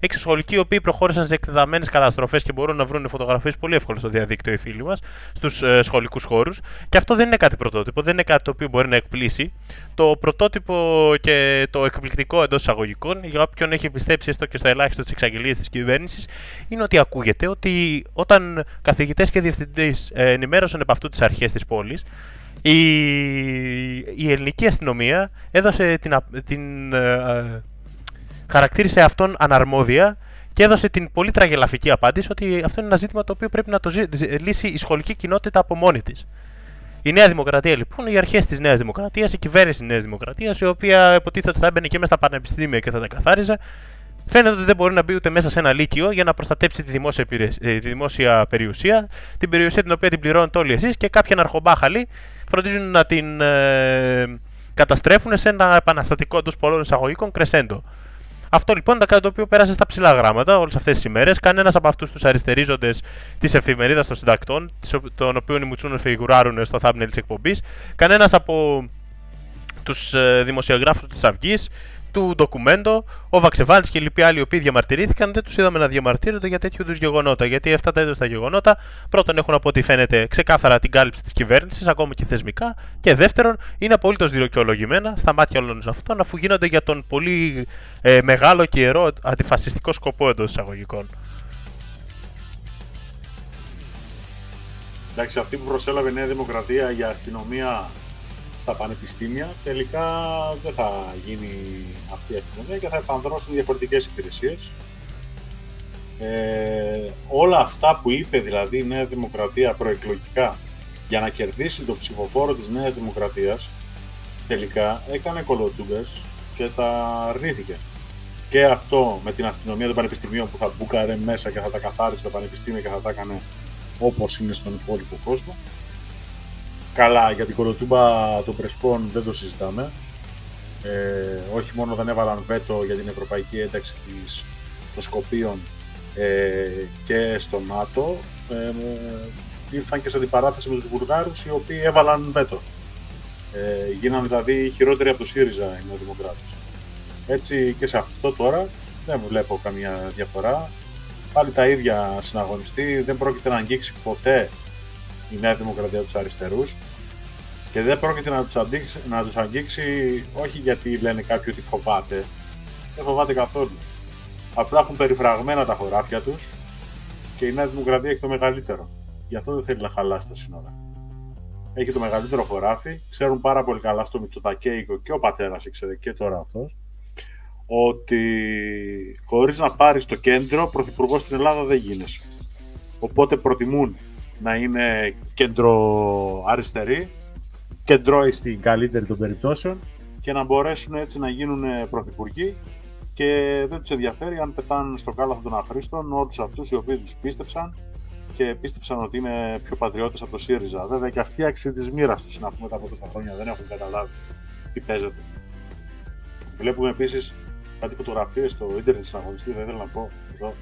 Εξεσχολικοί οι οποίοι προχώρησαν σε εκτεταμένες καταστροφές και μπορούν να βρουν φωτογραφίες πολύ εύκολα στο διαδίκτυο οι φίλοι μας, στους ε, σχολικούς χώρους. Και αυτό δεν είναι κάτι πρωτότυπο, δεν είναι κάτι το οποίο μπορεί να εκπλήσει. Το πρωτότυπο και το εκπληκτικό εντός εισαγωγικών, για όποιον έχει πιστέψει έστω και στο ελάχιστο τη εξαγγελία της κυβέρνησης, είναι ότι ακούγεται ότι όταν καθηγητές και διευθυντές ε, ενημέρωσαν επ' αυτού τις αρχές της πόλης, η, η ελληνική αστυνομία έδωσε την, την ε, χαρακτήρισε αυτόν αναρμόδια και έδωσε την πολύ τραγελαφική απάντηση ότι αυτό είναι ένα ζήτημα το οποίο πρέπει να το λύσει η σχολική κοινότητα από μόνη της. Η Νέα Δημοκρατία λοιπόν, οι αρχές της Νέας Δημοκρατίας, η κυβέρνηση της Νέας Δημοκρατίας, η οποία υποτίθεται ότι θα έμπαινε και μέσα στα πανεπιστήμια και θα τα καθάριζε, φαίνεται ότι δεν μπορεί να μπει ούτε μέσα σε ένα λύκειο για να προστατέψει τη δημόσια, υπηρεσ- ε, τη δημόσια περιουσία, την περιουσία την οποία την πληρώνετε όλοι εσείς και κάποιοι αναρχομπάχαλοι φροντίζουν να την ε, καταστρέφουν σε ένα επαναστατικό εντός πολλών εισαγωγικών κρεσέντο. Αυτό λοιπόν ήταν κάτι το οποίο πέρασε στα ψηλά γράμματα όλες αυτές τις ημέρες. Κανένας από αυτούς τους αριστερίζοντες της εφημερίδας των συντακτών, τις ο- των οποίων οι Μουτσούνε φιγουράρουν στο thumbnail της εκπομπής, κανένας από τους ε, δημοσιογράφους της Αυγής, του ντοκουμέντο, ο Βαξεβάλης και οι λοιποί άλλοι οι οποίοι διαμαρτυρήθηκαν, δεν τους είδαμε να διαμαρτύρονται για τέτοιου είδους γεγονότα. Γιατί αυτά τα είδους τα γεγονότα, πρώτον, έχουν από ό,τι φαίνεται ξεκάθαρα την κάλυψη της κυβέρνησης, ακόμα και θεσμικά, και δεύτερον, είναι απολύτως δικαιολογημένα στα μάτια όλων αυτών, αφού γίνονται για τον πολύ ε, μεγάλο και ιερό αντιφασιστικό σκοπό εντός εισαγωγικών.
Εντάξει, αυτή που προσέλαβε η Νέα Δημοκρατία για αστυνομία στα πανεπιστήμια, τελικά δεν θα γίνει αυτή η αστυνομία και θα επανδρώσουν διαφορετικές υπηρεσίες. Ε, όλα αυτά που είπε δηλαδή η Νέα Δημοκρατία προεκλογικά για να κερδίσει το ψηφοφόρο της Νέας Δημοκρατίας, τελικά έκανε κολοτούμπες και τα αρνήθηκε. Και αυτό με την αστυνομία των πανεπιστημίων που θα μπούκαρε μέσα και θα τα καθάρισε το πανεπιστήμιο και θα τα έκανε όπως είναι στον υπόλοιπο κόσμο. Καλά, για την κολοτούμπα των Πρεσπών δεν το συζητάμε. Ε, όχι μόνο δεν έβαλαν βέτο για την ευρωπαϊκή ένταξη της, των Σκοπίων ε, και στο ΝΑΤΟ, ε, ήρθαν και σε αντιπαράθεση με τους Βουλγάρους οι οποίοι έβαλαν βέτο. Ε, γίναν δηλαδή χειρότεροι από το ΣΥΡΙΖΑ οι Νεοδημοκράτες. Έτσι και σε αυτό τώρα δεν βλέπω καμία διαφορά πάλι τα ίδια συναγωνιστεί. Δεν πρόκειται να αγγίξει ποτέ η Νέα Δημοκρατία τους αριστερούς και δεν πρόκειται να τους, αντίξει, να τους αγγίξει όχι γιατί λένε κάποιοι ότι φοβάται. Δεν φοβάται καθόλου. Απλά έχουν περιφραγμένα τα χωράφια τους και η Νέα Δημοκρατία έχει το μεγαλύτερο. Γι' αυτό δεν θέλει να χαλάσει τα σύνορα. Έχει το μεγαλύτερο χωράφι. Ξέρουν πάρα πολύ καλά στο Μητσοτακέικο και ο πατέρας ήξερε και τώρα αυτός ότι χωρίς να πάρεις το κέντρο, πρωθυπουργός στην Ελλάδα δεν γίνεσαι. Οπότε προτιμούν να είναι κέντρο αριστερή, κεντρώοι στην καλύτερη των περιπτώσεων και να μπορέσουν έτσι να γίνουν πρωθυπουργοί και δεν τους ενδιαφέρει αν πεθάνουν στο κάλαθο των αχρήστων όλους αυτούς οι οποίοι τους πίστεψαν και πίστεψαν ότι είναι πιο πατριώτες από το ΣΥΡΙΖΑ. Βέβαια και αυτοί άξιοι της μοίρας τους είναι αφού μετά από τόσα χρόνια δεν έχουν καταλάβει τι παίζεται. Βλέπουμε επίσης κάτι φωτογραφίες στο ίντερνετ συναγωνιστή, θα ήθελα να πω εδώ.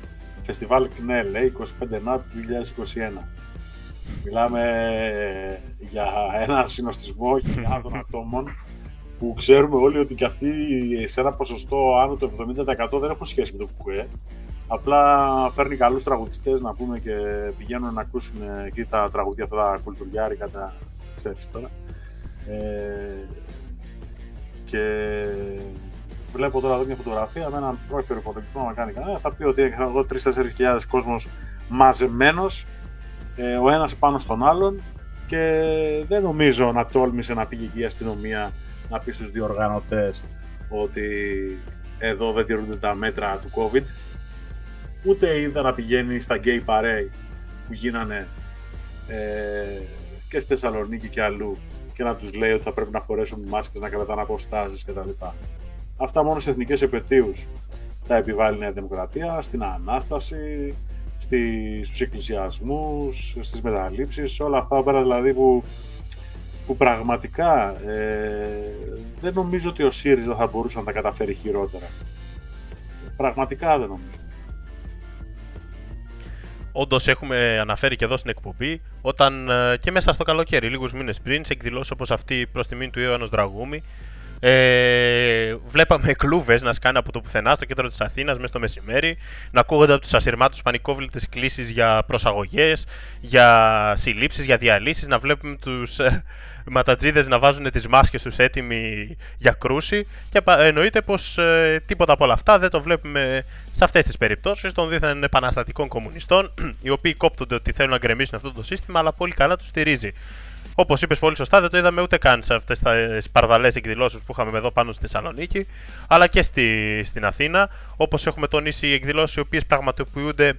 Φεστιβάλ ΚΝΕ, λέει 25 Νάτ 2021. Μιλάμε για ένα συνοστισμό χιλιάδων ατόμων που ξέρουμε όλοι ότι και αυτοί σε ένα ποσοστό άνω το 70% δεν έχουν σχέση με το ΚΚΕ. Απλά φέρνει καλούς τραγουδιστές να πούμε και πηγαίνουν να ακούσουν εκεί τα τραγουδία αυτά τα κουλτουριάρικα, τα ξέρεις τώρα. Ε, και βλέπω τώρα εδώ μια φωτογραφία με έναν πρόχειρο υπολογιστή να κάνει κανένας. Θα πει ότι έχει εγώ 3-4 κόσμος μαζεμένος, ε, ο ένας πάνω στον άλλον και δεν νομίζω να τόλμησε να πήγε εκεί η αστυνομία να πει στους διοργανωτές ότι εδώ δεν τηρούνται τα μέτρα του COVID. Ούτε είδα να πηγαίνει στα gay parade που γίνανε ε, και στη Θεσσαλονίκη και αλλού και να τους λέει ότι θα πρέπει να φορέσουν μάσκες, να κρατάνε αποστάσεις κτλ. Αυτά μόνο σε εθνικές επαιτίους τα επιβάλλει η Νέα Δημοκρατία, στην Ανάσταση, στη, στους εκκλησιασμούς, στις μεταλήψεις, όλα αυτά πέρα δηλαδή που, που πραγματικά ε, δεν νομίζω ότι ο ΣΥΡΙΖΑ θα μπορούσε να τα καταφέρει χειρότερα. Πραγματικά δεν νομίζω.
Όντως, έχουμε αναφέρει και εδώ στην εκπομπή, όταν ε, και μέσα στο καλοκαίρι, λίγους μήνες πριν, σε εκδηλώσεις όπως αυτή προς τιμήν του Ιωάννου Δραγούμη, ε, βλέπαμε κλούβες να σκάνε από το πουθενά στο κέντρο της Αθήνας μέσα στο μεσημέρι, να ακούγονται από τους ασυρμάτους πανικόβλητες κλήσεις για προσαγωγές, για συλλήψεις, για διαλύσεις, να βλέπουμε τους ε, ματατζίδες να βάζουν τις μάσκες τους έτοιμοι για κρούση. Και πα- εννοείται πως ε, τίποτα από όλα αυτά δεν το βλέπουμε σε αυτές τις περιπτώσεις των δίθεν επαναστατικών κομμουνιστών, οι οποίοι κόπτονται ότι θέλουν να γκρεμίσουν αυτό το σύστημα, αλλά πολύ καλά τους στηρίζει. Όπως είπες πολύ σωστά, δεν το είδαμε ούτε καν σε αυτές τι παρδαλές εκδηλώσεις που είχαμε εδώ πάνω στη Θεσσαλονίκη, αλλά και στη, στην Αθήνα. Όπως έχουμε τονίσει, οι εκδηλώσεις οι οποίες πραγματοποιούνται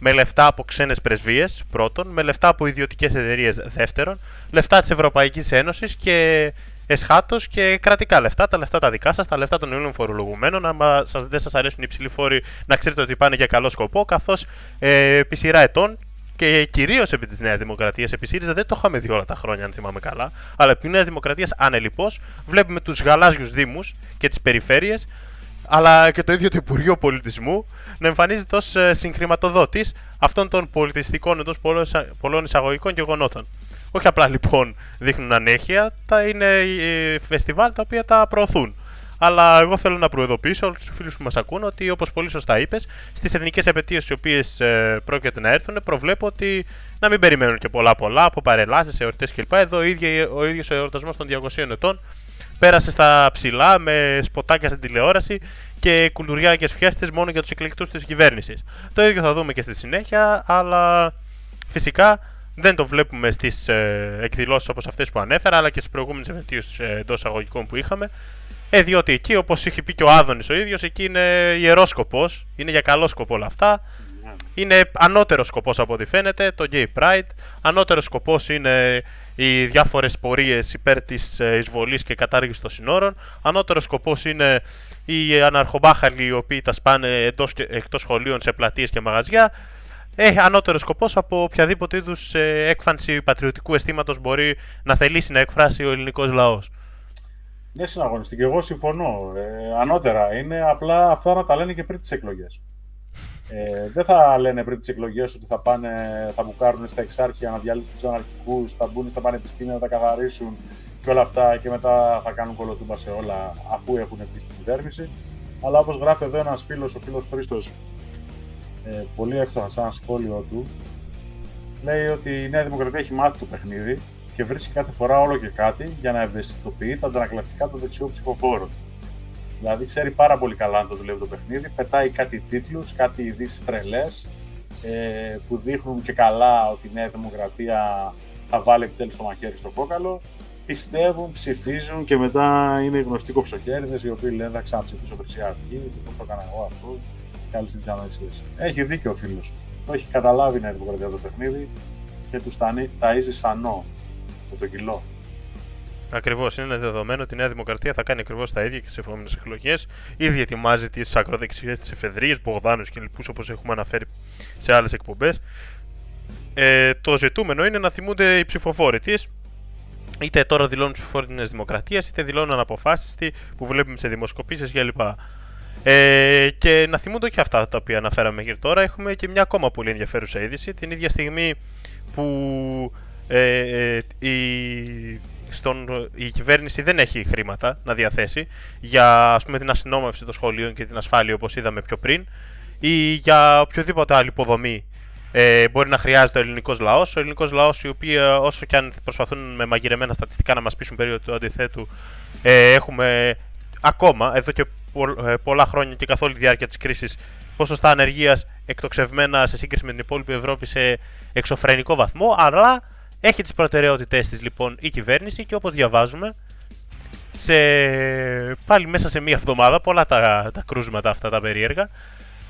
με λεφτά από ξένες πρεσβείες, πρώτον, με λεφτά από ιδιωτικές εταιρείες, δεύτερον, λεφτά της Ευρωπαϊκής Ένωσης και εσχάτως και κρατικά λεφτά, τα λεφτά τα δικά σας, τα λεφτά των Ελλήνων φορολογουμένων. Άμα σας, δεν σας αρέσουν οι υψηλοί φόροι, να ξέρετε ότι πάνε για καλό σκοπό, καθώς ε, επί σειρά ετών και κυρίως επί της Νέας Δημοκρατίας, επί ΣΥΡΙΖΑ δεν το είχαμε δει όλα τα χρόνια, αν θυμάμαι καλά. Αλλά επί της Νέας Δημοκρατίας, ανελειπώς, βλέπουμε τους γαλάζιους Δήμους και τις περιφέρειες, αλλά και το ίδιο το Υπουργείο Πολιτισμού να εμφανίζεται ως συγχρηματοδότης αυτών των πολιτιστικών εντός πολλών εισαγωγικών γεγονότων. Όχι απλά λοιπόν δείχνουν ανέχεια, τα είναι ε, φεστιβάλ τα οποία τα προωθούν. Αλλά εγώ θέλω να προειδοποιήσω όλους τους φίλους που μας ακούν ότι, όπως πολύ σωστά είπες, στις εθνικές επαιτίες οι οποίες ε, πρόκειται να έρθουν, προβλέπω ότι να μην περιμένουν και πολλά πολλά από παρελάσεις, εορτές κλπ. Εδώ ο ίδιο ο, ίδιος ο εορτασμός των 200 ετών πέρασε στα ψηλά με σποτάκια στην τηλεόραση και κουλουριάκε φιέστε μόνο για τους εκλεκτούς της κυβέρνησης. Το ίδιο θα δούμε και στη συνέχεια, αλλά φυσικά δεν το βλέπουμε στις ε, εκδηλώσεις όπως αυτές που ανέφερα, αλλά και στις προηγούμενες επαιτίες ε, εντός αγωγικών που είχαμε. Ε, διότι εκεί, όπως είχε πει και ο Άδωνης ο ίδιος, εκεί είναι ιερός σκοπός. Είναι για καλό σκοπό όλα αυτά. Είναι ανώτερος σκοπός από ό,τι φαίνεται, το Gay Pride. Ανώτερος σκοπός είναι οι διάφορες πορείες υπέρ της ε, εισβολής και κατάργησης των συνόρων. Ανώτερος σκοπός είναι οι αναρχομπάχαλοι οι οποίοι τα σπάνε εκτός σχολείων σε πλατείες και μαγαζιά. Έχει ανώτερος σκοπός από οποιαδήποτε είδους ε, έκφανση πατριωτικού αισθήματος μπορεί να θελήσει να εκφράσει ο ελληνικός λαός.
Ναι, συναγωνιστή. Και εγώ συμφωνώ. Ε, ανώτερα είναι απλά αυτά να τα λένε και πριν τις εκλογές. Ε, δεν θα λένε πριν τις εκλογές ότι θα, πάνε, θα μπουκάρουν στα εξάρχεια να διαλύσουν τους αναρχικούς, θα μπουν στα πανεπιστήμια να τα καθαρίσουν και όλα αυτά και μετά θα κάνουν κολοτούμπα σε όλα αφού έχουν πει στην κυβέρνηση. Αλλά όπως γράφει εδώ ένας φίλος, ο φίλος Χρήστος, ε, πολύ εύστοχα σαν σχόλιο του, λέει ότι η Νέα Δημοκρατία έχει μάθει το παιχνίδι και βρίσκει κάθε φορά όλο και κάτι για να ευαισθητοποιεί τα αντανακλαστικά των δεξιών ψηφοφόρων. Δηλαδή ξέρει πάρα πολύ καλά αν το δουλεύει το παιχνίδι, πετάει κάτι τίτλους, κάτι ειδήσεις τρελές ε, που δείχνουν και καλά ότι η Νέα Δημοκρατία θα βάλει επιτέλους το μαχαίρι στο κόκαλο. Πιστεύουν, ψηφίζουν και μετά είναι οι γνωστοί κοψοχέριδες οι οποίοι λένε θα ξαναψηφίσω Χρυσή Αυγή, πώς το έκανα εγώ αυτό. Καλή τι Έχει δίκιο ο φίλος. Το έχει καταλάβει η Νέα Δημοκρατία το παιχνίδι και τους ταΐζει σανό με το κιλό.
Ακριβώς. Είναι δεδομένο ότι η Νέα Δημοκρατία θα κάνει ακριβώς τα ίδια και στις επόμενες εκλογές. Ήδη ετοιμάζει τις ακροδεξιές τη εφεδρείες, Μπογδάνους και λοιπούς όπως έχουμε αναφέρει σε άλλες εκπομπές. Ε, το ζητούμενο είναι να θυμούνται οι ψηφοφόροι της, είτε τώρα δηλώνουν ψηφοφόροι της Νέας Δημοκρατίας, είτε δηλώνουν αναποφάσιστοι που βλέπουμε σε δημοσκοπήσεις κλπ. Ε, και να θυμούνται και αυτά τα οποία αναφέραμε μέχρι τώρα. Έχουμε και μια ακόμα πολύ ενδιαφέρουσα είδηση. Την ίδια στιγμή που ε, ε, η, στον, η κυβέρνηση δεν έχει χρήματα να διαθέσει για ας πούμε, την αστυνόμευση των σχολείων και την ασφάλεια όπως είδαμε πιο πριν ή για οποιοδήποτε άλλη υποδομή ε, μπορεί να χρειάζεται ο ελληνικός λαός. Ο ελληνικός λαός, οι οποίοι όσο και αν προσπαθούν με μαγειρεμένα στατιστικά να μας πείσουν περί του αντιθέτου, ε, έχουμε ακόμα εδώ και ε, πολλά χρόνια και καθ' όλη τη διάρκεια της κρίσης ποσοστά ανεργίας εκτοξευμένα σε σύγκριση με την υπόλοιπη Ευρώπη σε εξωφρενικό βαθμό. Αλλά έχει τις προτεραιότητές της λοιπόν η κυβέρνηση και όπως διαβάζουμε σε... πάλι μέσα σε μία εβδομάδα, πολλά τα, τα κρούσματα αυτά τα περίεργα,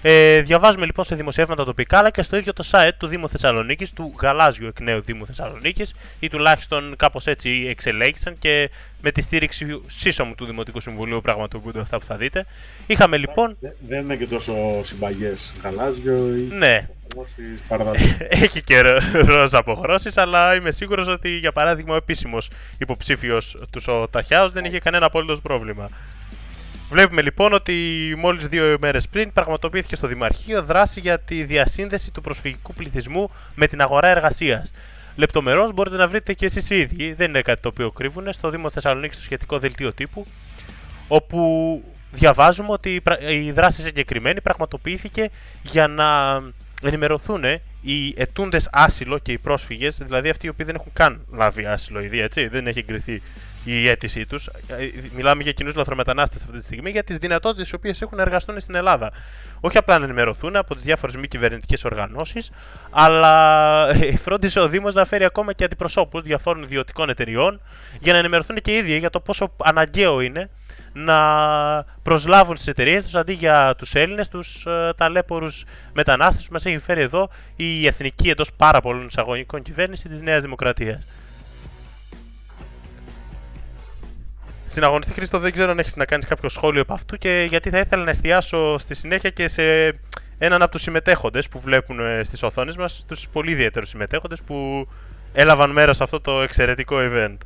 ε, διαβάζουμε λοιπόν σε δημοσιεύματα τοπικά αλλά και στο ίδιο το site του Δήμου Θεσσαλονίκης, του γαλάζιου εκ νέου Δήμου Θεσσαλονίκης, ή τουλάχιστον κάπως έτσι εξελέγησαν και με τη στήριξη σύσσωμου του Δημοτικού Συμβουλίου πραγματοποιούνται αυτά που θα δείτε. Είχαμε λοιπόν.
Δεν είναι και τόσο συμπαγές γαλάζιο. Ή...
Ναι, (laughs) έχει και ροζ αποχρώσεις, αλλά είμαι σίγουρος ότι για παράδειγμα ο επίσημος υποψήφιος του ο Ταχιάο δεν είχε κανένα απόλυτο πρόβλημα. Βλέπουμε λοιπόν ότι μόλις δύο μέρες πριν πραγματοποιήθηκε στο Δημαρχείο δράση για τη διασύνδεση του προσφυγικού πληθυσμού με την αγορά εργασίας. Λεπτομερώς μπορείτε να βρείτε και εσείς ίδιοι, δεν είναι κάτι το οποίο κρύβουν, στο Δήμο Θεσσαλονίκη στο σχετικό δελτίο τύπου, όπου διαβάζουμε ότι η δράση συγκεκριμένη πραγματοποιήθηκε για να ενημερωθούν οι ετούντες άσυλο και οι πρόσφυγες, δηλαδή αυτοί οι οποίοι δεν έχουν καν λάβει άσυλο ήδη, έτσι, δεν έχει εγκριθεί η αίτησή τους. Ε, μιλάμε για κοινούς λαθρομετανάστες αυτή τη στιγμή, για τις δυνατότητες οι οποίες έχουν να εργαστούν στην Ελλάδα. Όχι απλά να ενημερωθούν από τις διάφορες μη κυβερνητικές οργανώσεις, αλλά ε, φρόντισε ο Δήμος να φέρει ακόμα και αντιπροσώπους διαφόρων ιδιωτικών εταιριών για να ενημερωθούν και οι ίδιοι για το πόσο αναγκαίο είναι να προσλάβουν στις εταιρείες τους αντί για τους Έλληνες, τους ε, ταλέπορους μετανάστες που μας έχει φέρει εδώ η εθνική εντός πάρα πολλών εισαγωγικών κυβέρνηση της Νέας Δημοκρατίας. Στην αγωνιστή Χρήστο δεν ξέρω αν έχεις να κάνεις κάποιο σχόλιο από αυτού και γιατί θα ήθελα να εστιάσω στη συνέχεια και σε έναν από τους συμμετέχοντες που βλέπουν ε, στις οθόνες μας, τους πολύ ιδιαίτερους συμμετέχοντες που έλαβαν μέρος σε αυτό το εξαιρετικό event.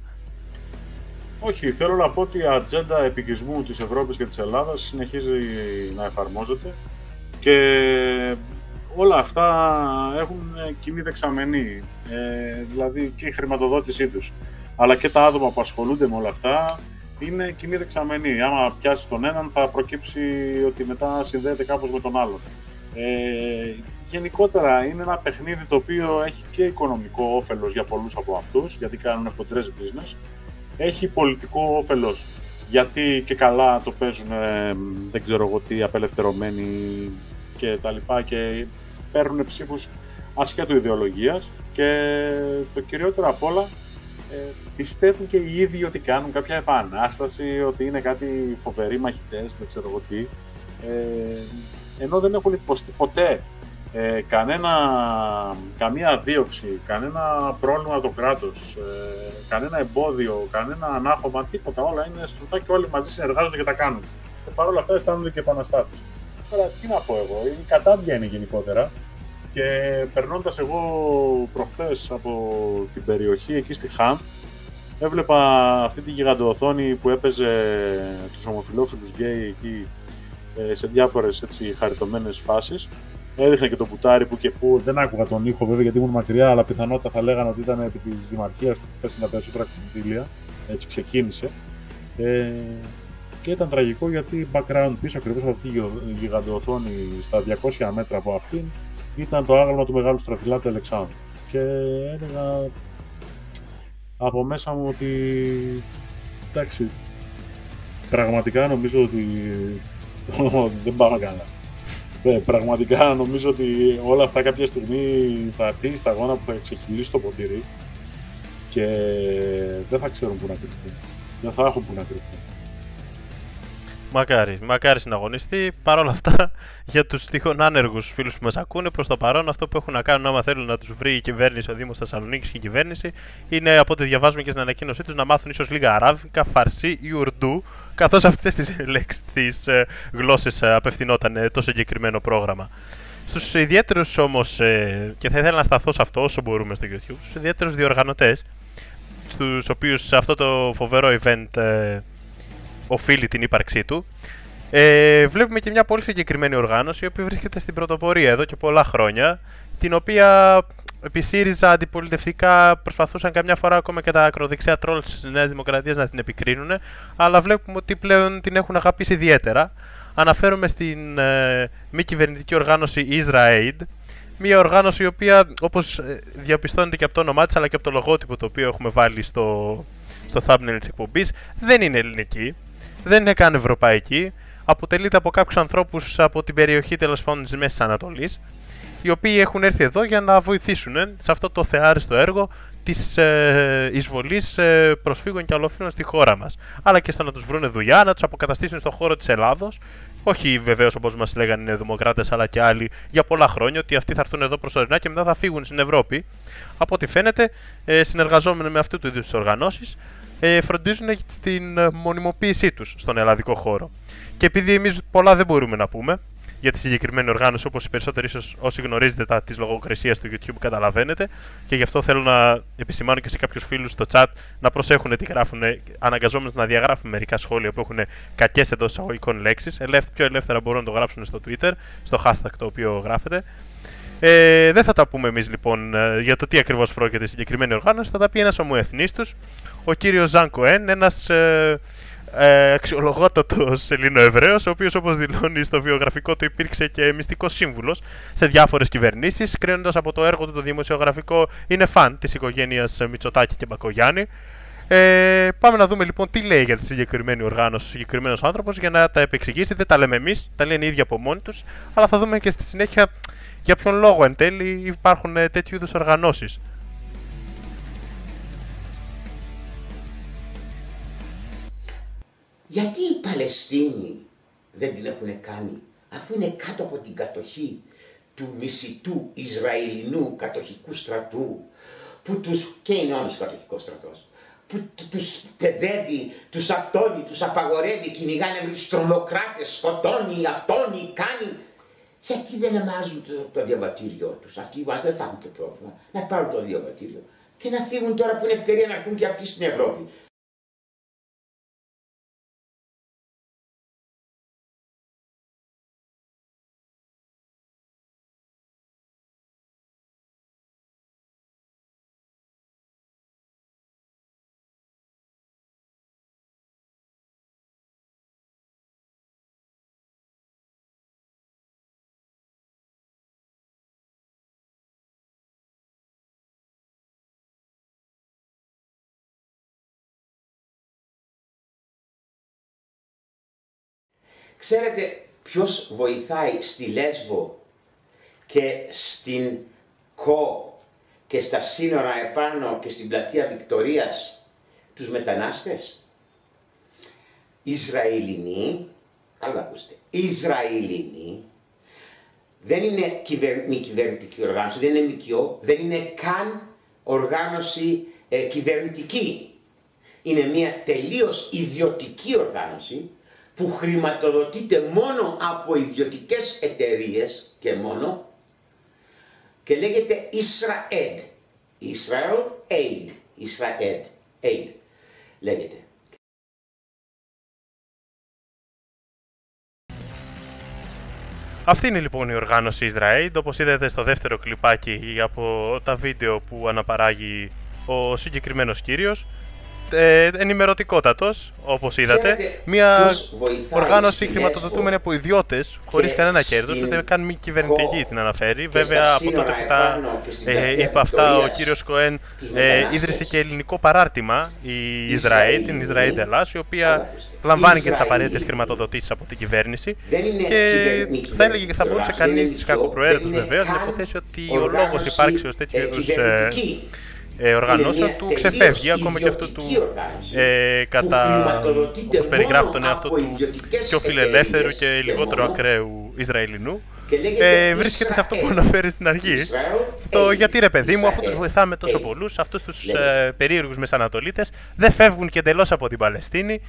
Όχι, θέλω να πω ότι η ατζέντα επικισμού της Ευρώπης και της Ελλάδας συνεχίζει να εφαρμόζεται και όλα αυτά έχουν κοινή δεξαμενή, ε, δηλαδή και η χρηματοδότησή τους, αλλά και τα άτομα που ασχολούνται με όλα αυτά είναι κοινή δεξαμενή. Άμα πιάσει τον έναν θα προκύψει ότι μετά συνδέεται κάπως με τον άλλον. Ε, γενικότερα είναι ένα παιχνίδι το οποίο έχει και οικονομικό όφελος για πολλούς από αυτούς, γιατί κάνουν φωτρές business. Έχει πολιτικό όφελος, γιατί και καλά το παίζουν, ε, δεν ξέρω εγώ τι, απελευθερωμένοι και τα λοιπά και παίρνουν ψήφους ασχέτου ιδεολογίας και το κυριότερο απ' όλα ε, πιστεύουν και οι ίδιοι ότι κάνουν κάποια επανάσταση, ότι είναι κάτι φοβεροί μαχητές, δεν ξέρω εγώ τι. Ε, ενώ δεν έχουν υποστεί ποτέ ε, κανένα, καμία δίωξη, κανένα πρόβλημα το κράτος, ε, κανένα εμπόδιο, κανένα ανάχωμα, τίποτα. Όλα είναι στρουτά και όλοι μαζί συνεργάζονται και τα κάνουν. Και παρόλα αυτά αισθάνονται και επαναστάτες. Τώρα, τι να πω εγώ, η κατάδια είναι γενικότερα. Και περνώντας εγώ προχθές από την περιοχή εκεί στη Χάμ, έβλεπα αυτή τη γιγαντοοθόνη που έπαιζε τους ομοφιλόφιλους γκέι εκεί ε, σε διάφορες έτσι χαριτωμένες φάσεις. Έδειχνε και το πουτάρι που και που δεν άκουγα τον ήχο βέβαια γιατί ήμουν μακριά, αλλά πιθανότατα θα λέγανε ότι ήταν επί της Δημαρχίας που πέσει τα περισσότερα κονδύλια. Έτσι ξεκίνησε. Ε, και ήταν τραγικό γιατί background πίσω ακριβώς από αυτή τη γιγαντοοθόνη στα 200 μέτρα από αυτήν ήταν το άγαλμα του μεγάλου στρατηλάτη Αλεξάνδρου. Και έλεγα από μέσα μου ότι εντάξει, πραγματικά νομίζω ότι (laughs) δεν πάμε καλά. Ε, πραγματικά νομίζω ότι όλα αυτά κάποια στιγμή θα έρθει στα αγώνα που θα ξεχυλήσει το ποτήρι και δεν θα ξέρουν πού να κρυφθούν. Δεν θα έχουν πού να κρυφθούν.
Μακάρι, μακάρι συναγωνιστή. Παρ' όλα αυτά, για τους τυχόν άνεργους φίλους που μας ακούνε, προς το παρόν αυτό που έχουν να κάνουν, άμα θέλουν να τους βρει η κυβέρνηση, ο Δήμος Θεσσαλονίκης και η κυβέρνηση, είναι από ό,τι διαβάζουμε και στην ανακοίνωσή τους να μάθουν ίσως λίγα αράβικα, φαρσί ή ουρντού, καθώς αυτές (laughs) τις ε, γλώσσες ε, απευθυνόταν ε, το συγκεκριμένο πρόγραμμα. Στους ιδιαίτερους όμως, και θα ήθελα να σταθώ σε αυτό όσο μπορούμε στο YouTube, στους ιδιαίτερους διοργανωτές, στους οποίους σε αυτό το φοβερό event οφείλει την ύπαρξή του. Ε, βλέπουμε και μια πολύ συγκεκριμένη οργάνωση, η οποία βρίσκεται στην πρωτοπορία εδώ και πολλά χρόνια, την οποία επί ΣΥΡΙΖΑ αντιπολιτευτικά προσπαθούσαν καμιά φορά ακόμα και τα ακροδεξιά τρόλ της Νέας Δημοκρατίας να την επικρίνουν, αλλά βλέπουμε ότι πλέον την έχουν αγαπήσει ιδιαίτερα. Αναφέρομαι στην ε, μη κυβερνητική οργάνωση Israel, μια οργάνωση η οποία, όπως ε, διαπιστώνεται και από το όνομά της αλλά και από το λογότυπο το οποίο έχουμε βάλει στο, στο thumbnail της εκπομπής, δεν είναι ελληνική δεν είναι καν ευρωπαϊκή. Αποτελείται από κάποιους ανθρώπους από την περιοχή τέλος πάντων της Μέσης Ανατολής, οι οποίοι έχουν έρθει εδώ για να βοηθήσουν σε αυτό το θεάριστο έργο της ε, εισβολής ε, προσφύγων και αλλοφύλων στη χώρα μας. Αλλά και στο να τους βρουν δουλειά, να τους αποκαταστήσουν στον χώρο της Ελλάδος. Όχι βεβαίως όπως μας λέγανε οι Δημοκράτε, αλλά και άλλοι για πολλά χρόνια, ότι αυτοί θα έρθουν εδώ προσωρινά και μετά θα φύγουν στην Ευρώπη. Από ό,τι φαίνεται, ε, συνεργαζόμενοι με αυτού του είδους τις οργανώσεις, ε, φροντίζουν την ε, μονιμοποίησή τους στον ελλαδικό χώρο. Και επειδή εμείς πολλά δεν μπορούμε να πούμε για τη συγκεκριμένη οργάνωση, όπως οι περισσότεροι ίσως όσοι γνωρίζετε τα της λογοκρισίας του YouTube καταλαβαίνετε και γι' αυτό θέλω να επισημάνω και σε κάποιους φίλους στο chat να προσέχουν τι γράφουν, αναγκαζόμενοι να διαγράφουν μερικά σχόλια που έχουν κακές εντός εισαγωγικών λέξεις, πιο ελεύθερα μπορούν να το γράψουν στο Twitter, στο hashtag το οποίο γράφετε. Ε, δεν θα τα πούμε εμείς λοιπόν ε, για το τι ακριβώς πρόκειται η συγκεκριμένη οργάνωση, θα τα πει ένας ομοεθνής τους, ο κύριος Ζαν Κοέν, ένας ε, ε, αξιολογότατος Ελληνοεβραίο, ο οποίος όπως δηλώνει στο βιογραφικό του υπήρξε και μυστικός σύμβουλος σε διάφορες κυβερνήσεις. Κρίνοντας από το έργο του το δημοσιογραφικό, είναι φαν της οικογένειας Μητσοτάκη και Μπακογιάννη. Ε, πάμε να δούμε λοιπόν τι λέει για τη συγκεκριμένη οργάνωση ο συγκεκριμένος άνθρωπος για να τα επεξηγήσει. Δεν τα λέμε εμείς, τα λένε οι ίδιοι από μόνοι τους, αλλά θα δούμε και στη συνέχεια για ποιον λόγο εν τέλει υπάρχουν ε, τέτοιου είδους οργανώσεις.
Γιατί οι Παλαιστίνοι δεν την έχουν κάνει, αφού είναι κάτω από την κατοχή του μισητού Ισραηλινού κατοχικού στρατού, που τους, και είναι όμως κατοχικός στρατός, που τους παιδεύει, τους αυτόνει, τους απαγορεύει, κυνηγάνε με τους τρομοκράτες, σκοτώνει, αυτόνει, κάνει. Γιατί δεν αμάζουν το, το διαβατήριό τους; Αυτοί οι δεν θα έχουν το πρόβλημα. Να πάρουν το διαβατήριο και να φύγουν τώρα που είναι ευκαιρία να έρθουν και αυτοί στην Ευρώπη. Ξέρετε ποιος βοηθάει στη Λέσβο και στην Κο και στα σύνορα επάνω και στην πλατεία Βικτορίας τους μετανάστες; Ισραηλινοί, καλά ακούστε, Ισραηλινοί, δεν είναι κυβερ... κυβερνητική οργάνωση, δεν είναι ΜΚΟ, δεν είναι καν οργάνωση ε, κυβερνητική. Είναι μια τελείως ιδιωτική οργάνωση που χρηματοδοτείται μόνο από ιδιωτικές εταιρείες και μόνο και λέγεται Israel. Israel Aid. Israel Aid λέγεται.
Αυτή είναι λοιπόν η οργάνωση Israel, όπως είδατε στο δεύτερο κλιπάκι από τα βίντεο που αναπαράγει ο συγκεκριμένος κύριος ε, ενημερωτικότατος, όπως είδατε. Μια οργάνωση χρηματοδοτούμενη από ιδιώτες, χωρίς κανένα κέρδος, ούτε καν μη κυβερνητική την αναφέρει. Βέβαια, από τότε που τα ε, είπε αυτά, ο κύριος Κοέν ε, ίδρυσε και ελληνικό παράρτημα, η Ισραήλ, την Ισραήλ Ελλάς, η οποία λαμβάνει και τις απαραίτητες χρηματοδοτήσεις από την κυβέρνηση. Και θα έλεγε και θα μπορούσε κανείς τη κακοπροαίρετου βεβαίως να υποθέσει ότι ο λόγος υπάρξεως τέτοιου είδους ε, οργανώσεων του ξεφεύγει ακόμα και αυτού του ε, κατά όπως περιγράφει τον εαυτό του πιο φιλελεύθερου και λιγότερο ακραίου Ισραηλινού. Ε, βρίσκεται σε αυτό που αναφέρεις στην αρχή. Στο γιατί ρε παιδί μου αφού τους βοηθάμε τόσο πολλούς αυτούς τους ε, περίεργους Μεσανατολίτες δεν φεύγουν και εντελώς από την Παλαιστίνη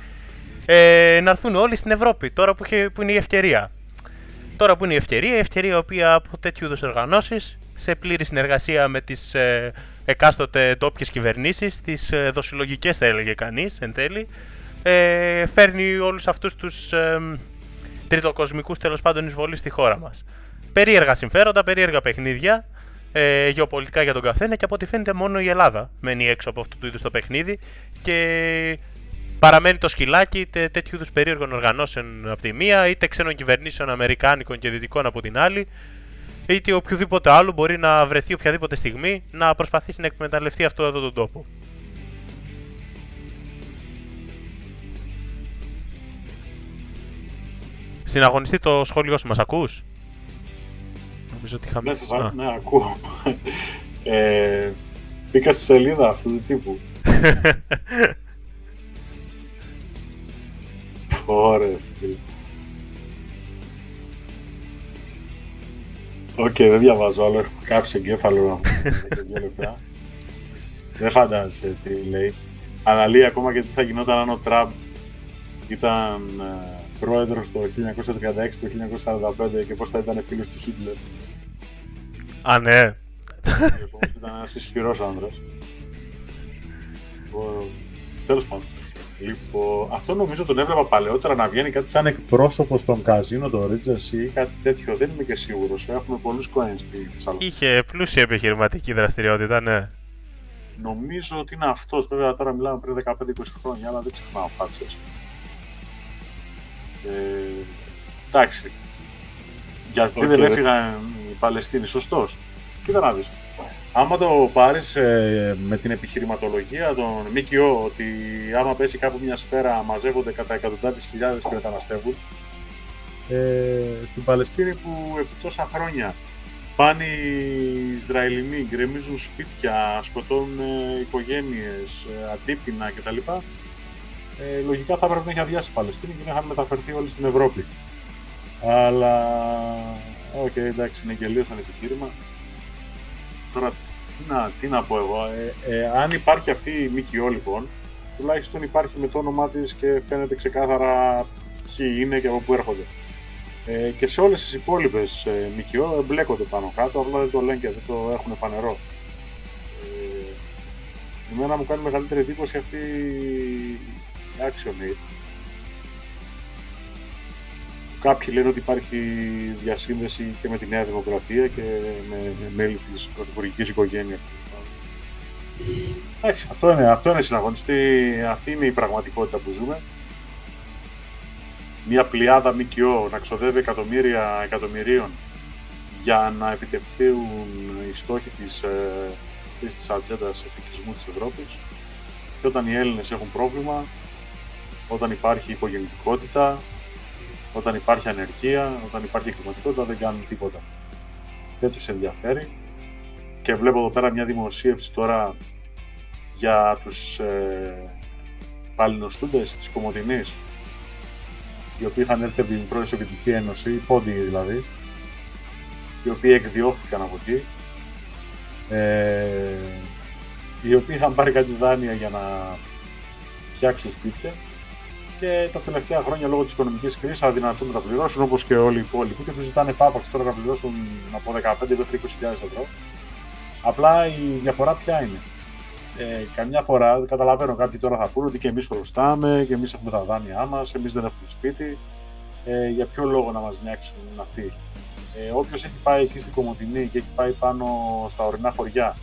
ε, να έρθουν όλοι στην Ευρώπη τώρα που, που είναι η ευκαιρία τώρα που είναι η ευκαιρία η ευκαιρία η οποία από τέτοιου είδους οργανώσεις σε πλήρη συνεργασία με τις ε, εκάστοτε ντόπιε κυβερνήσεις, τις ε, δοσυλλογικές θα έλεγε κανείς εν τέλει, ε, φέρνει όλους αυτούς τους ε, τριτοκοσμικούς τέλος πάντων εισβολή στη χώρα μας. Περίεργα συμφέροντα, περίεργα παιχνίδια, ε, γεωπολιτικά για τον καθένα και από ό,τι φαίνεται μόνο η Ελλάδα μένει έξω από αυτού του είδους το παιχνίδι και παραμένει το σκυλάκι είτε τέτοιου είδους περίεργων οργανώσεων από τη μία, είτε ξένων κυβερνήσεων Αμερικάνικων και Δυτικών από την άλλη, είτε οποιοδήποτε άλλο μπορεί να βρεθεί οποιαδήποτε στιγμή να προσπαθήσει να εκμεταλλευτεί αυτό εδώ τον τόπο. Συναγωνιστεί το σχόλιο σου, μας ακούς; Νομίζω ότι είχαμε...
Ναι, ναι, ακούω. Ε, μπήκα στη σελίδα αυτού του τύπου. (laughs) Ωραία, φίλε. OK, okay, δεν διαβάζω άλλο. Έχω κάψει εγκέφαλο να δύο λεπτά. δεν φαντάζεσαι τι λέει. Αναλύει ακόμα και τι θα γινόταν αν ο Τραμπ ήταν ε, πρόεδρος το 1936 το 1945 και πώς θα ήταν φίλος του Χίτλερ.
Α, ναι.
Όμως ήταν ένας ισχυρός άντρας. Τέλος πάντων. Λοιπόν, αυτό νομίζω τον έβλεπα παλαιότερα να βγαίνει κάτι σαν εκπρόσωπος στον καζίνο, το Ρίτζερ ή κάτι τέτοιο. Δεν είμαι και σίγουρος. Έχουμε πολλούς Κοέν στη Θεσσαλονίκη.
Είχε πλούσια επιχειρηματική δραστηριότητα, ναι.
Νομίζω ότι είναι αυτός. Βέβαια τώρα μιλάμε πριν 15-20 χρόνια, αλλά δεν ξεχνάω φάτσες. Ε, εντάξει. Γιατί okay. δεν έφυγαν οι Παλαιστίνοι, σωστός. Κοίτα να δεις άμα το πάρεις ε, με την επιχειρηματολογία των ΜΚΟ ότι άμα πέσει κάπου μια σφαίρα μαζεύονται κατά εκατοντάδες χιλιάδες και μεταναστεύουν ε, στην Παλαιστίνη που επί τόσα χρόνια πάνε οι Ισραηλινοί, γκρεμίζουν σπίτια, σκοτώνουν ε, οικογένειες, ε, αντίπεινα κτλ. ε, λογικά θα έπρεπε να έχει αδειάσει η Παλαιστίνη και να είχαν μεταφερθεί όλοι στην Ευρώπη. Αλλά, OK, okay, εντάξει, είναι γελοίο σαν επιχείρημα. Τώρα, τι να, τι να πω εγώ, ε, ε, αν υπάρχει αυτή η ΜΚΟ λοιπόν, τουλάχιστον υπάρχει με το όνομά της και φαίνεται ξεκάθαρα ποιοι είναι και από πού έρχονται. Ε, και σε όλες τις υπόλοιπες ε, ΜΚΟ εμπλέκονται πάνω κάτω, απλά δεν το λένε και δεν το έχουν φανερό. Ε, εμένα μου κάνει μεγαλύτερη εντύπωση αυτή η Action Aid. Κάποιοι λένε ότι υπάρχει διασύνδεση και με τη Νέα Δημοκρατία και με, με μέλη της πρωθυπουργικής οικογένειας. Εντάξει, αυτό είναι, αυτό είναι συναγωνιστή, αυτή είναι η πραγματικότητα που ζούμε μια πλειάδα ΜΚΟ να ξοδεύει εκατομμύρια εκατομμυρίων για να επιτευχθούν οι στόχοι της, ε, της ατζέντας επικισμού της Ευρώπης και όταν οι Έλληνες έχουν πρόβλημα, όταν υπάρχει υπογεννητικότητα, όταν υπάρχει ανεργία, όταν υπάρχει εγκληματικότητα δεν κάνουν τίποτα. Δεν τους ενδιαφέρει και βλέπω εδώ πέρα μια δημοσίευση τώρα για τους ε, παλινοστούντες της Κομωτινής οι οποίοι είχαν έρθει από την πρώην Σοβιετική Ένωση, οι πόντιοι δηλαδή, οι οποίοι εκδιώχθηκαν από εκεί, ε, οι οποίοι είχαν πάρει κάτι δάνεια για να φτιάξουν σπίτια και τα τελευταία χρόνια λόγω της οικονομικής κρίσης αδυνατούν να τα πληρώσουν όπως και όλοι οι υπόλοιποι και τους ζητάνε φάπαξ τώρα να πληρώσουν από 15 μέχρι 20.000 ευρώ. Απλά η διαφορά ποια είναι; Ε, καμιά φορά καταλαβαίνω κάποιοι τώρα θα πούνε ότι και εμείς χρωστάμε και εμείς έχουμε τα δάνειά μας, εμείς δεν έχουμε σπίτι. Ε, για ποιο λόγο να μας νιάξουν αυτοί; Ε, Όποιος έχει πάει εκεί στην Κομωτινή και έχει πάει πάνω στα ορεινά χωριά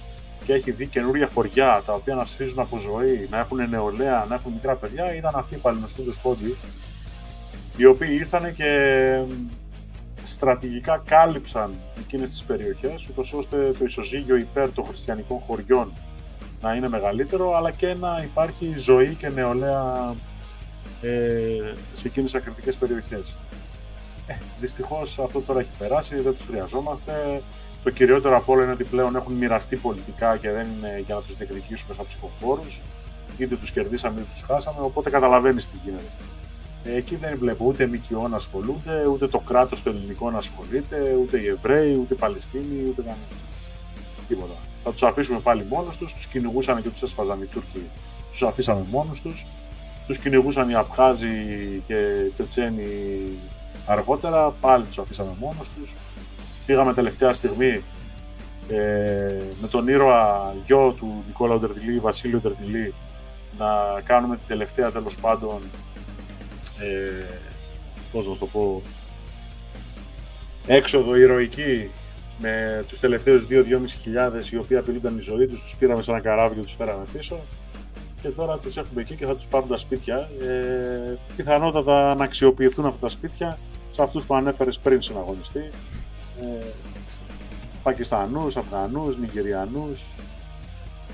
και έχει δει καινούργια χωριά τα οποία να σφίζουν από ζωή, να έχουν νεολαία, να έχουν μικρά παιδιά, ήταν αυτοί οι παλινοστούντε πόντιοι οι οποίοι ήρθαν και στρατηγικά κάλυψαν εκείνες τις περιοχές, ούτως ώστε το ισοζύγιο υπέρ των χριστιανικών χωριών να είναι μεγαλύτερο, αλλά και να υπάρχει ζωή και νεολαία ε, σε εκείνες τις ακριτικές περιοχές. Ε, δυστυχώς αυτό τώρα έχει περάσει, δεν τους χρειαζόμαστε. Το κυριότερο από όλα είναι ότι πλέον έχουν μοιραστεί πολιτικά και δεν είναι για να τους διεκδικήσουμε σαν ψηφοφόρους. Είτε τους κερδίσαμε είτε τους χάσαμε, οπότε καταλαβαίνεις τι γίνεται. Ε, εκεί δεν βλέπω ούτε ΜΚΟ να ασχολούνται, ούτε το κράτος το ελληνικό να ασχολείται, ούτε οι Εβραίοι, ούτε οι Παλαιστίνοι, ούτε κανένας. Τίποτα θα τους αφήσουμε πάλι μόνος τους. Τους κυνηγούσαν και τους έσφαζαν οι Τούρκοι. Τους αφήσαμε μόνο τους. Τους κυνηγούσαν οι Απχάζοι και Τσετσένοι αργότερα. Πάλι τους αφήσαμε μόνος τους. Πήγαμε τελευταία στιγμή ε, με τον ήρωα γιο του Νικόλα Οντερτιλή, Βασίλειο Οντερτιλή, να κάνουμε την τελευταία τέλος πάντων. Ε, πώς να το πω, έξοδο ηρωική με τους τελευταίους 2-2.500 οι οποίοι απειλούνταν η ζωή τους, τους πήραμε σε ένα καράβι και τους φέραμε πίσω και τώρα τους έχουμε εκεί και θα τους πάρουν τα σπίτια. Ε, πιθανότατα να αξιοποιηθούν αυτά τα σπίτια σε αυτούς που ανέφερες πριν συναγωνιστή. Ε, Πακιστανούς, Αφγανούς, Νιγηριανούς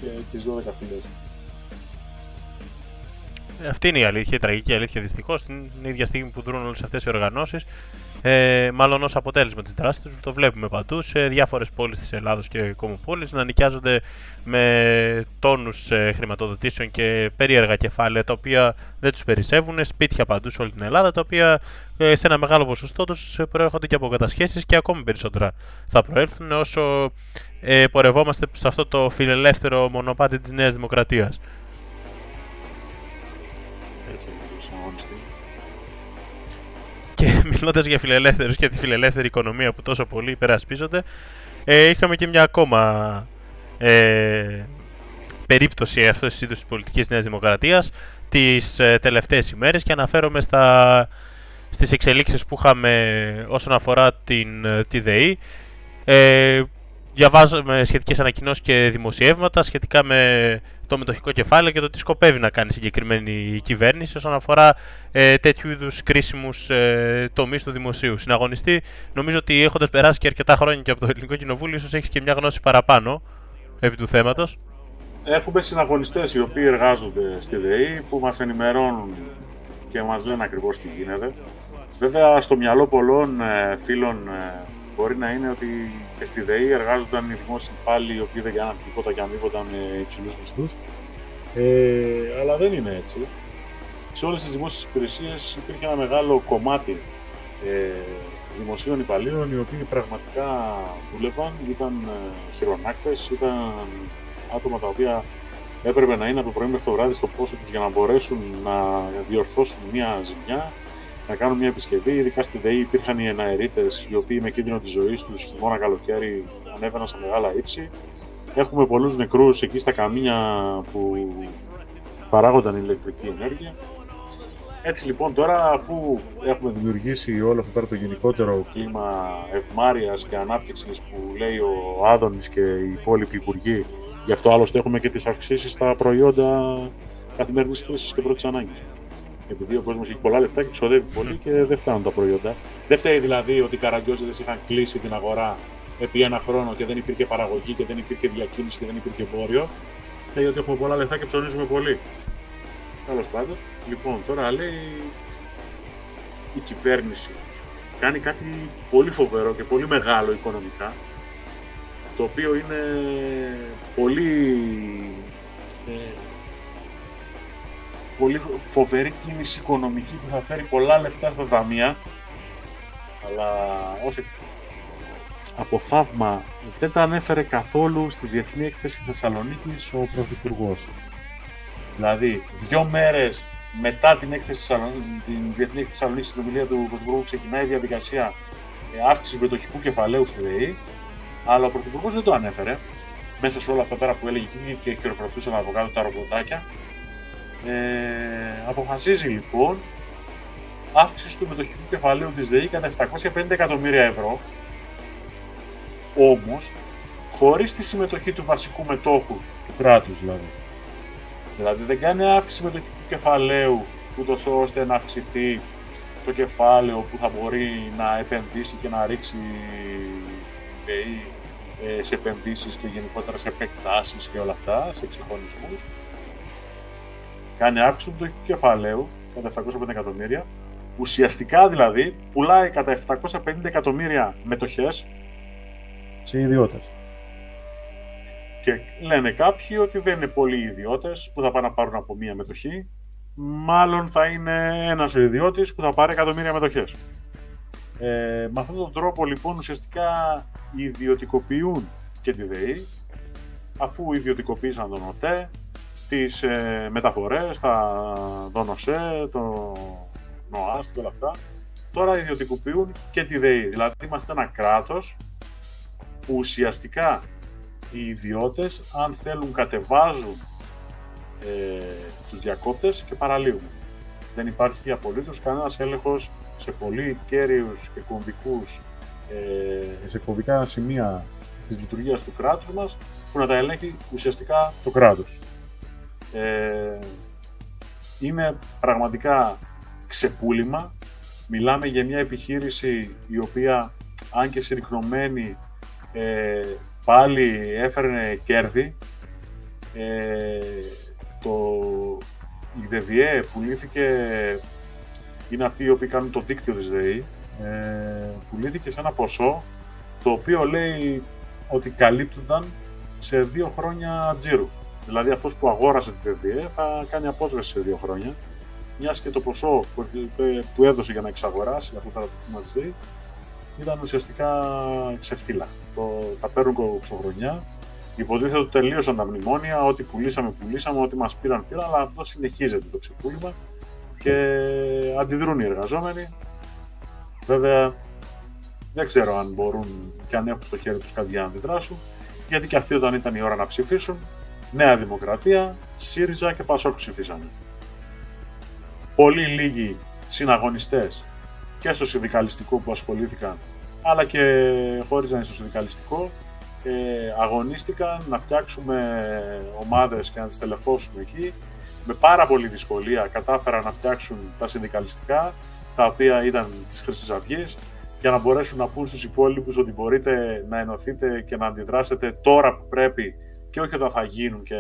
και τις 12 φυλές.
Αυτή είναι η αλήθεια, η τραγική αλήθεια δυστυχώς. Την ίδια στιγμή που δρούν όλες αυτές οι οργανώσεις, ε, μάλλον ως αποτέλεσμα της δράσης τους, το βλέπουμε παντού σε διάφορες πόλεις της Ελλάδος και κομοπόλει να νοικιάζονται με τόνους ε, χρηματοδοτήσεων και περίεργα κεφάλαια τα οποία δεν τους περισσεύουν, σπίτια παντού σε όλη την Ελλάδα, τα οποία ε, σε ένα μεγάλο ποσοστό τους προέρχονται και από κατασχέσεις και ακόμη περισσότερα θα προέλθουν όσο ε, πορευόμαστε σε αυτό το φιλελεύθερο μονοπάτι της Νέας Δημοκρατίας. Και (laughs) μιλώντας για φιλελεύθερους και τη φιλελεύθερη οικονομία που τόσο πολύ υπερασπίζονται, ε, είχαμε και μια ακόμα ε, περίπτωση αυτής της είδους της πολιτικής Νέας Δημοκρατίας τις ε, τελευταίες ημέρες και αναφέρομαι στα, στις εξελίξεις που είχαμε όσον αφορά την, ε, τη ΔΕΗ. Ε, διαβάζουμε σχετικές ανακοινώσεις και δημοσιεύματα σχετικά με το μετοχικό κεφάλαιο και το τι σκοπεύει να κάνει συγκεκριμένη κυβέρνηση όσον αφορά ε, τέτοιου είδους κρίσιμους ε, τομείς του δημοσίου. Συναγωνιστή, νομίζω ότι έχοντας περάσει και αρκετά χρόνια και από το Ελληνικό Κοινοβούλιο, ίσως έχεις και μια γνώση παραπάνω επί του θέματος.
Έχουμε συναγωνιστές οι οποίοι εργάζονται στη ΔΕΗ που μας ενημερώνουν και μας λένε ακριβώς τι γίνεται. Βέβαια, στο μυαλό πολλών ε, φίλων ε, μπορεί να είναι ότι και στη ΔΕΗ εργάζονταν οι δημόσιοι υπάλληλοι οι οποίοι δεν κάναν τίποτα και αμείβονταν με υψηλούς μισθούς. Ε, αλλά δεν είναι έτσι. σε όλες τις δημόσιες υπηρεσίες υπήρχε ένα μεγάλο κομμάτι ε, δημοσίων υπαλλήλων οι οποίοι πραγματικά δούλευαν, ήταν ε, χειρονάκτες, ήταν άτομα τα οποία έπρεπε να είναι από το πρωί μέχρι το βράδυ στο πόσο τους για να μπορέσουν να διορθώσουν μια ζημιά, να κάνουν μια επισκευή. Ειδικά στη ΔΕΗ υπήρχαν οι εναερίτες οι οποίοι με κίνδυνο της ζωής τους χειμώνα καλοκαίρι ανέβαιναν σε μεγάλα ύψη. Έχουμε πολλούς νεκρούς εκεί στα καμίνια που παράγονταν ηλεκτρική ενέργεια. Έτσι λοιπόν τώρα αφού έχουμε δημιουργήσει όλο αυτό το γενικότερο κλίμα ευμάρειας και ανάπτυξης που λέει ο Άδωνης και οι υπόλοιποι υπουργοί γι' αυτό άλλωστε έχουμε και τις αυξήσεις στα προϊόντα καθημερινής χρήσης και πρώτης ανάγκης. Επειδή ο κόσμος έχει πολλά λεφτά και ξοδεύει πολύ και δεν φτάνουν τα προϊόντα. Δεν φταίει δηλαδή ότι οι καραγκιόζηδε είχαν κλείσει την αγορά επί ένα χρόνο και δεν υπήρχε παραγωγή και δεν υπήρχε διακίνηση και δεν υπήρχε εμπόριο. Λέει ότι έχουμε πολλά λεφτά και ψωνίζουμε πολύ. Τέλος πάντων, λοιπόν, τώρα λέει η κυβέρνηση κάνει κάτι πολύ φοβερό και πολύ μεγάλο οικονομικά, το οποίο είναι πολύ, ε, πολύ φοβερή κίνηση οικονομική που θα φέρει πολλά λεφτά στα ταμεία, αλλά ως από θαύμα δεν τα ανέφερε καθόλου στη Διεθνή Έκθεση Θεσσαλονίκης ο Πρωθυπουργός. Δηλαδή, δύο μέρες μετά την, έκθεση, την Διεθνή Έκθεση Θεσσαλονίκης στην ομιλία του Πρωθυπουργού, ξεκινάει η διαδικασία ε, αύξηση μετοχικού κεφαλαίου στη ΔΕΗ. Αλλά ο Πρωθυπουργός δεν το ανέφερε μέσα σε όλα αυτά πέρα που έλεγε και χειροκροτούσαν από κάτω τα ρομποτάκια. Ε, αποφασίζει λοιπόν αύξηση του μετοχικού κεφαλαίου της ΔΕΗ κατά 750 εκατομμύρια ευρώ όμως χωρίς τη συμμετοχή του βασικού μετόχου του κράτους δηλαδή. Δηλαδή δεν κάνει αύξηση μετοχικού κεφαλαίου ούτως ώστε να αυξηθεί το κεφάλαιο που θα μπορεί να επενδύσει και να ρίξει ε, σε επενδύσεις και γενικότερα σε επεκτάσεις και όλα αυτά, σε εξυγχρονισμούς. Κάνει αύξηση του μετοχικού κεφαλαίου κατά 750 εκατομμύρια. Ουσιαστικά δηλαδή πουλάει κατά 750 εκατομμύρια μετοχές σε ιδιώτες. Και λένε κάποιοι ότι δεν είναι πολλοί ιδιώτες που θα πάνε να πάρουν από μία μετοχή. Μάλλον θα είναι ένας ο ιδιώτης που θα πάρει εκατομμύρια μετοχές. Ε, με αυτόν τον τρόπο λοιπόν ουσιαστικά ιδιωτικοποιούν και τη ΔΕΗ αφού ιδιωτικοποίησαν τον ΟΤΕ, τις ε, μεταφορές, τα, τον ΟΣΕ, το ΝΟΑΣ και όλα αυτά. Τώρα ιδιωτικοποιούν και τη ΔΕΗ. Δηλαδή είμαστε ένα κράτος που ουσιαστικά οι ιδιώτες, αν θέλουν, κατεβάζουν ε, τους διακόπτες και παραλύουν. Δεν υπάρχει απολύτως κανένας έλεγχος σε πολύ κέριους και κομβικούς, ε, σε κομβικά σημεία της λειτουργίας του κράτους μας, που να τα ελέγχει ουσιαστικά το κράτος. Ε, είναι πραγματικά ξεπούλημα. Μιλάμε για μια επιχείρηση η οποία, αν και συρρυκνωμένη, ε, πάλι έφερνε κέρδη. Ε, το, η ΔΕΔΙΕ πουλήθηκε, είναι αυτοί οι οποίοι κάνουν το δίκτυο της ΔΕΗ, ε, πουλήθηκε σε ένα ποσό το οποίο λέει ότι καλύπτονταν σε δύο χρόνια τζίρου. Δηλαδή αυτός που αγόρασε την ΔΕΔΙΕ θα κάνει απόσβεση σε δύο χρόνια, μιας και το ποσό που έδωσε για να εξαγοράσει αυτό το τμήμα της ΔΕΗ ήταν ουσιαστικά ξεφτύλα. Το, τα παίρνουν κοψοχρονιά. Υποτίθεται ότι τελείωσαν τα μνημόνια, ό,τι πουλήσαμε, πουλήσαμε, ό,τι μας πήραν, πήραν, αλλά αυτό συνεχίζεται το ξεπούλημα και αντιδρούν οι εργαζόμενοι. Βέβαια, δεν ξέρω αν μπορούν και αν έχουν στο χέρι τους κάτι για να αντιδράσουν, γιατί και αυτοί όταν ήταν η ώρα να ψηφίσουν, Νέα Δημοκρατία, ΣΥΡΙΖΑ και ΠΑΣΟΚ ψηφίσανε. Πολύ λίγοι συναγωνιστές και στο συνδικαλιστικό που ασχολήθηκαν, αλλά και χωρίς να είναι στο συνδικαλιστικό, ε, αγωνίστηκαν να φτιάξουμε ομάδες και να τις τελεχώσουμε εκεί. Με πάρα πολύ δυσκολία κατάφεραν να φτιάξουν τα συνδικαλιστικά, τα οποία ήταν της Χρυσής Αυγής, για να μπορέσουν να πούν στους υπόλοιπους ότι μπορείτε να ενωθείτε και να αντιδράσετε τώρα που πρέπει και όχι όταν θα γίνουν και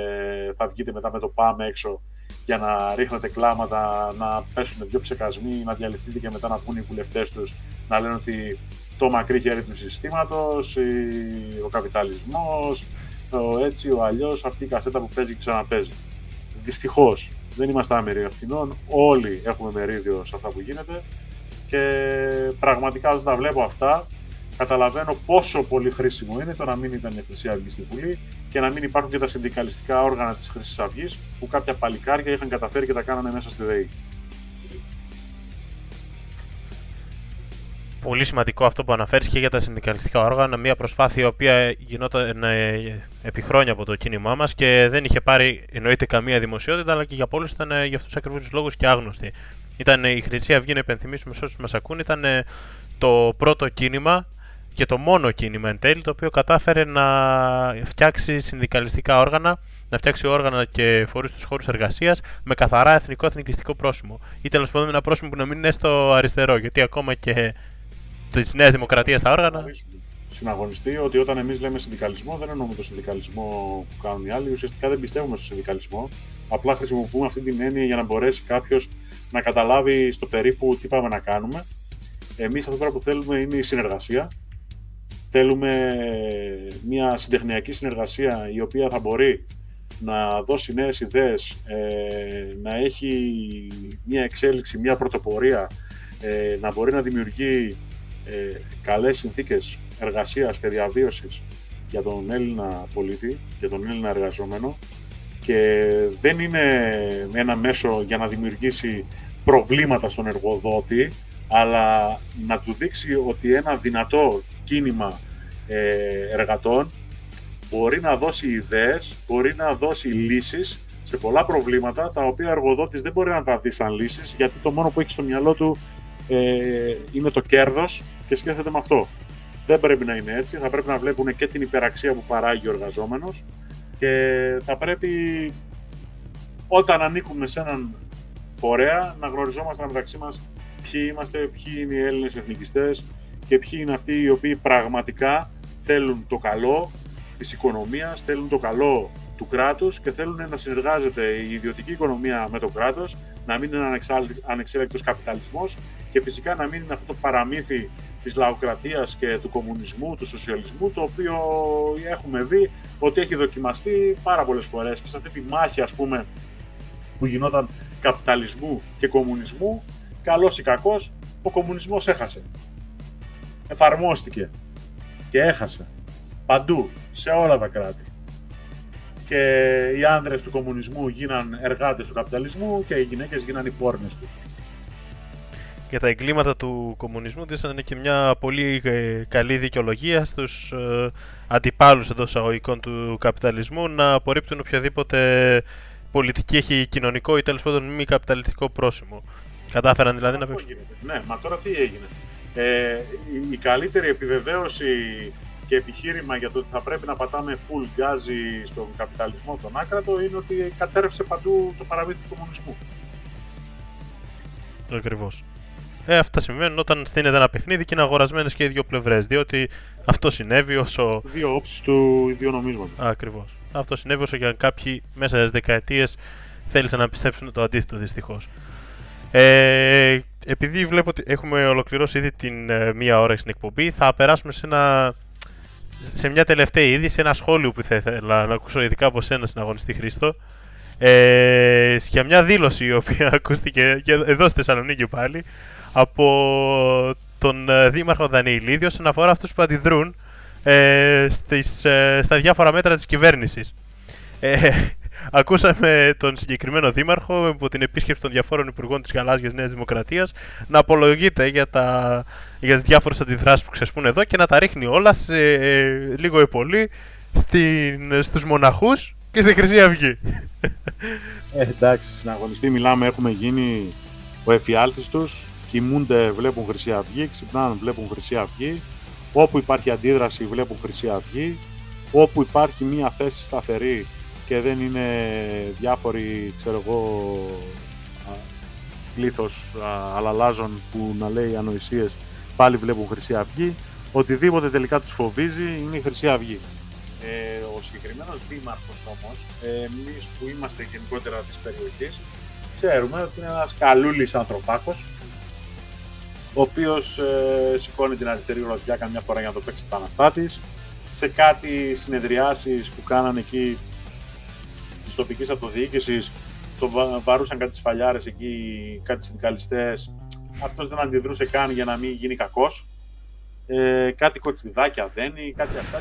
θα βγείτε μετά με το πάμε έξω για να ρίχνετε κλάματα, να πέσουν δύο ψεκασμοί, να διαλυθείτε και μετά να βγουν οι βουλευτές τους να λένε ότι το μακρύ χέρι του συστήματος, ο καπιταλισμός, το έτσι, ο αλλιώς, αυτή η κασέτα που παίζει και ξαναπέζει. Δυστυχώς, δεν είμαστε άμεροι ευθυνών. Όλοι έχουμε μερίδιο σε αυτά που γίνεται. Και πραγματικά όταν τα βλέπω αυτά, καταλαβαίνω πόσο πολύ χρήσιμο είναι το να μην ήταν η Χρυσή Αυγής στη Βουλή και να μην υπάρχουν και τα συνδικαλιστικά όργανα της Χρυσής Αυγής που κάποια παλικάρια είχαν καταφέρει και τα κάνανε μέσα στη ΔΕΗ.
Πολύ σημαντικό αυτό που αναφέρεις και για τα συνδικαλιστικά όργανα. Μια προσπάθεια η οποία γινόταν ε, επί χρόνια από το κίνημά μας και δεν είχε πάρει εννοείται καμία δημοσιότητα, αλλά και για πολλούς ήταν ε, για αυτούς τους ακριβού λόγους και άγνωστη. Ήταν ε, η Χρυσή Αυγή, να υπενθυμίσουμε σε όσους μας ακούν, ήταν το πρώτο κίνημα και το μόνο κίνημα εν τέλει το οποίο κατάφερε να φτιάξει συνδικαλιστικά όργανα, να φτιάξει όργανα και φορείς του χώρους εργασίας με καθαρά εθνικό εθνικιστικό πρόσημο. Ή τέλος πάντων ένα πρόσημο που να μην είναι στο αριστερό, γιατί ακόμα και της Νέας Δημοκρατίας στα όργανα.
Συναγωνιστεί ότι όταν εμείς λέμε συνδικαλισμό, δεν εννοούμε το συνδικαλισμό που κάνουν οι άλλοι. Ουσιαστικά δεν πιστεύουμε στο συνδικαλισμό. Απλά χρησιμοποιούμε αυτή την έννοια για να μπορέσει κάποιος να καταλάβει στο περίπου τι πάμε να κάνουμε. Εμείς αυτό που θέλουμε είναι η συνεργασία. Θέλουμε μια συντεχνιακή συνεργασία η οποία θα μπορεί να δώσει νέες ιδέες, ε, να έχει μια εξέλιξη, μια πρωτοπορία, ε, να μπορεί να δημιουργεί ε, καλές συνθήκες εργασίας και διαβίωσης για τον Έλληνα πολίτη, για τον Έλληνα εργαζόμενο. Και δεν είναι ένα μέσο για να δημιουργήσει προβλήματα στον εργοδότη, αλλά να του δείξει ότι ένα δυνατό κίνημα ε, εργατών μπορεί να δώσει ιδέες, μπορεί να δώσει λύσεις σε πολλά προβλήματα τα οποία ο εργοδότης δεν μπορεί να τα δει σαν λύσεις γιατί το μόνο που έχει στο μυαλό του ε, είναι το κέρδος και σκέφτεται με αυτό. Δεν πρέπει να είναι έτσι, θα πρέπει να βλέπουν και την υπεραξία που παράγει ο εργαζόμενος και θα πρέπει όταν ανήκουμε σε έναν φορέα να γνωριζόμαστε μεταξύ μας ποιοι είμαστε, ποιοι είναι οι Έλληνες εθνικιστές και ποιοι είναι αυτοί οι οποίοι πραγματικά θέλουν το καλό της οικονομίας, θέλουν το καλό του κράτους και θέλουν να συνεργάζεται η ιδιωτική οικονομία με το κράτος, να μην είναι ένα ανεξέλεκτος καπιταλισμός και φυσικά να μην είναι αυτό το παραμύθι της λαοκρατίας και του κομμουνισμού, του σοσιαλισμού, το οποίο έχουμε δει ότι έχει δοκιμαστεί πάρα πολλές φορές και σε αυτή τη μάχη ας πούμε που γινόταν καπιταλισμού και κομμουνισμού, καλός ή κακός, ο κομμουνισμός έχασε. Εφαρμόστηκε και έχασε. Παντού, σε όλα τα κράτη και οι άνδρες του κομμουνισμού γίναν εργάτες του καπιταλισμού και οι γυναίκες γίναν οι πόρνες του.
Και τα εγκλήματα του κομμουνισμού δίνανε και μια πολύ ε, καλή δικαιολογία στους ε, αντιπάλους εντός αγωγικών του καπιταλισμού να απορρίπτουν οποιαδήποτε πολιτική έχει κοινωνικό ή τέλος πάντων μη καπιταλιστικό πρόσημο. Κατάφεραν δηλαδή να
πει. Ναι, μα τώρα τι έγινε. Ε, η καλύτερη επιβεβαίωση και επιχείρημα για το ότι θα πρέπει να πατάμε full γκάζι στον καπιταλισμό τον άκρατο είναι ότι κατέρευσε παντού το παραμύθι του κομμουνισμού.
Ακριβώς. Ε, αυτά συμβαίνουν όταν στείνεται ένα παιχνίδι και είναι αγορασμένες και οι δύο πλευρές. Διότι αυτό συνέβη όσο.
Δύο όψεις του ίδιου νομίσματος.
Ακριβώς. Αυτό συνέβη όσο για κάποιοι μέσα στις δεκαετίες θέλησαν να πιστέψουν το αντίθετο δυστυχώς. Ε, επειδή βλέπω ότι έχουμε ολοκληρώσει ήδη την ε, μία ώρα στην εκπομπή, θα περάσουμε σε ένα σε μια τελευταία είδηση, ένα σχόλιο που θα ήθελα να ακούσω ειδικά από σένα συναγωνιστή Χρήστο. Ε, για μια δήλωση η οποία (laughs) ακούστηκε και εδώ στη Θεσσαλονίκη πάλι από τον ε, Δήμαρχο Δανειλίδη όσον αφορά αυτούς που αντιδρούν ε, στις, ε, στα διάφορα μέτρα της κυβέρνησης. Ε, Ακούσαμε τον συγκεκριμένο δήμαρχο από την επίσκεψη των διαφόρων υπουργών της Γαλάζιας Νέας Δημοκρατίας να απολογείται για, τα, για τις διάφορες αντιδράσεις που ξεσπούν εδώ και να τα ρίχνει όλα σε, ε, λίγο ή πολύ στην, στους μοναχούς και στη Χρυσή Αυγή.
Ε, εντάξει, στην αγωνιστή μιλάμε, έχουμε γίνει ο εφιάλτης τους, κοιμούνται, βλέπουν Χρυσή Αυγή, ξυπνάνε, βλέπουν Χρυσή Αυγή, όπου υπάρχει αντίδραση βλέπουν Χρυσή Αυγή, όπου υπάρχει μια θέση σταθερή και δεν είναι διάφοροι, ξέρω εγώ, πλήθος αλαλάζων που να λέει ανοησίες πάλι βλέπουν Χρυσή Αυγή. Οτιδήποτε τελικά τους φοβίζει είναι η Χρυσή Αυγή. Ε, ο συγκεκριμένος δήμαρχος όμως, ε, εμείς που είμαστε γενικότερα της περιοχής, ξέρουμε ότι είναι ένας καλούλης ανθρωπάκος, ο οποίος ε, σηκώνει την αριστερή γροθιά καμιά φορά για να το παίξει επαναστάτης. Σε κάτι συνεδριάσεις που κάνανε εκεί της τοπικής αυτοδιοίκησης το βα- βαρούσαν κάτι σφαλιάρες εκεί, κάτι συνδικαλιστές. Αυτός δεν αντιδρούσε καν για να μην γίνει κακός. Ε, κάτι κοτσιδάκια δένει, κάτι αυτά.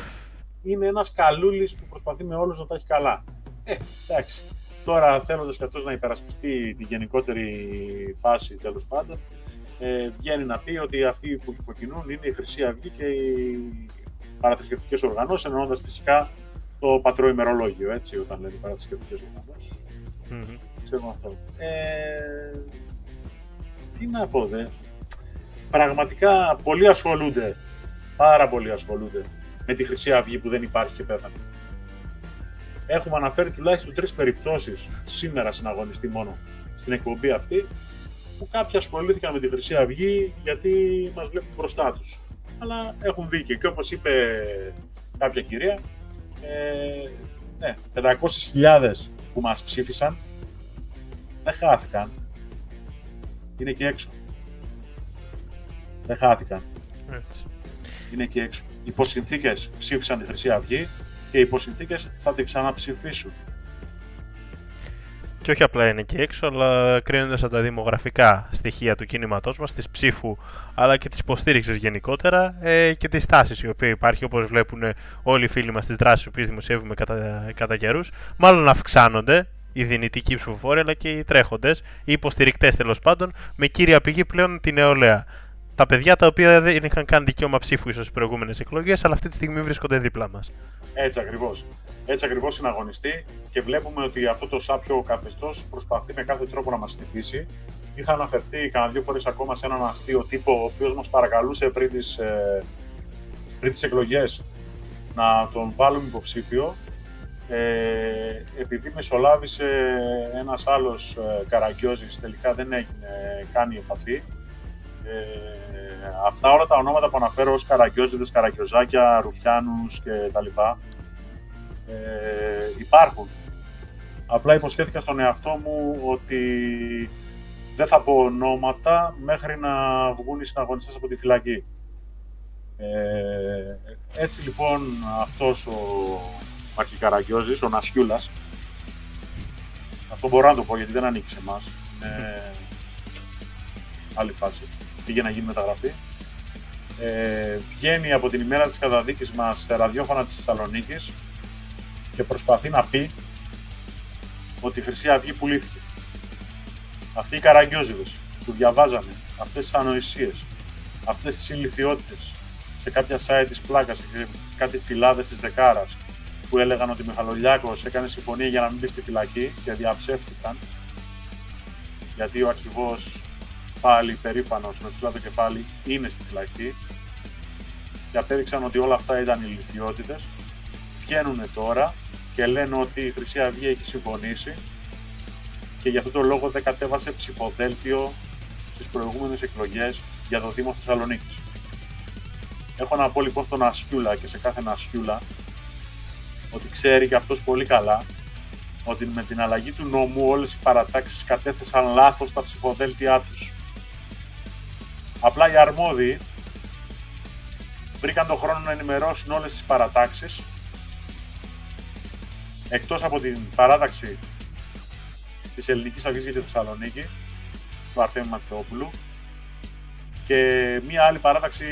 Είναι ένας καλούλης που προσπαθεί με όλους να τα έχει καλά. Ε, εντάξει. Τώρα θέλοντας και αυτός να υπερασπιστεί τη γενικότερη φάση τέλος πάντων, ε, βγαίνει να πει ότι αυτοί που υποκινούν είναι η Χρυσή Αυγή και οι παραθρησκευτικές οργανώσεις, εννοώντας φυσικά το πατρό ημερολόγιο, έτσι, όταν λένε παραθρησκευτικές οργανώσεις.
Μμμ.
Ξέρουμε αυτό. Ε, τι να πω, δε. Πραγματικά πολλοί ασχολούνται, πάρα πολλοί ασχολούνται με τη Χρυσή Αυγή που δεν υπάρχει και πέθανε. Έχουμε αναφέρει τουλάχιστον τρεις περιπτώσεις σήμερα στην αγωνιστή μόνο στην εκπομπή αυτή που κάποιοι ασχολήθηκαν με τη Χρυσή Αυγή γιατί μας βλέπουν μπροστά τους. Αλλά έχουν δίκιο και όπως είπε κάποια κυρία, ε, ναι, 500.000 που μας ψήφισαν δεν χάθηκαν. Είναι και έξω. Δεν χάθηκαν.
Έτσι.
Είναι και έξω. Υπό συνθήκε ψήφισαν τη Χρυσή Αυγή και υπό συνθήκε θα την ξαναψηφίσουν.
Και όχι απλά είναι εκεί έξω, αλλά κρίνοντας από τα δημογραφικά στοιχεία του κίνηματός μας, της ψήφου, αλλά και της υποστήριξης γενικότερα ε, και της τάσης η οποία υπάρχει, όπως βλέπουν όλοι οι φίλοι μας στις δράσεις που δημοσιεύουμε κατά, κατά καιρούς, μάλλον αυξάνονται οι δυνητικοί ψηφοφόροι, αλλά και οι τρέχοντες, οι υποστηρικτές τέλος πάντων, με κύρια πηγή πλέον την νεολαία. Τα παιδιά τα οποία δεν είχαν καν δικαίωμα ψήφου ίσως στις προηγούμενες εκλογές, αλλά αυτή τη στιγμή βρίσκονται δίπλα μας.
Έτσι ακριβώς. Έτσι ακριβώς είναι αγωνιστή και βλέπουμε ότι αυτό το σάπιο καθεστώς προσπαθεί με κάθε τρόπο να μας χτυπήσει. Είχα αναφερθεί κανένα δύο φορές ακόμα σε έναν αστείο τύπο, ο οποίος μας παρακαλούσε πριν τις ε, πριν τις εκλογές να τον βάλουμε υποψήφιο. Ε, επειδή μεσολάβησε ένας άλλος ε, Καραγκιόζης, τελικά δεν έγινε καν η επαφή. Ε, αυτά όλα τα ονόματα που αναφέρω ως Καραγκιόζιδες, Καραγκιόζάκια, Ρουφιάνους και τα λοιπά, ε, υπάρχουν. Απλά υποσχέθηκα στον εαυτό μου ότι δεν θα πω ονόματα μέχρι να βγουν οι συναγωνιστές από τη φυλακή. Ε, έτσι λοιπόν αυτός ο Μακικαραγκιόζης, ο Νασιούλας, αυτό μπορώ να το πω γιατί δεν ανήκει σε εμάς, είναι άλλη φάση, πήγε να γίνει μεταγραφή. Ε, βγαίνει από την ημέρα της καταδίκης μας στα ραδιόφωνα της Θεσσαλονίκης και προσπαθεί να πει ότι η Χρυσή Αυγή πουλήθηκε. Αυτοί οι καραγκιόζιδες που διαβάζαμε, αυτές τις ανοησίες, αυτές τις ηλικιότητες σε κάποια site της πλάκας, σε κάτι φυλάδες της Δεκάρας, που έλεγαν ότι ο Μιχαλολιάκος έκανε συμφωνία για να μην μπει στη φυλακή και διαψεύτηκαν, γιατί ο αρχηγός πάλι περήφανος με ψηλά το κεφάλι είναι στη φυλακή και απέδειξαν ότι όλα αυτά ήταν ηλικιότητες βγαίνουν τώρα και λένε ότι η Χρυσή Αυγή έχει συμφωνήσει και γι' αυτό το λόγο δεν κατέβασε ψηφοδέλτιο στις προηγούμενες εκλογές για το Δήμο Θεσσαλονίκης. Έχω να πω λοιπόν στον Ασκιούλα και σε κάθε Ασκιούλα ότι ξέρει και αυτός πολύ καλά ότι με την αλλαγή του νόμου όλες οι παρατάξεις κατέθεσαν λάθος τα ψηφοδέλτια τους. Απλά οι αρμόδιοι βρήκαν τον χρόνο να ενημερώσουν όλες τις παρατάξεις. Εκτός από την παράταξη της Ελληνικής Αυγής για τη Θεσσαλονίκη του Αρτέμι Ματθεόπουλου και μία άλλη παράταξη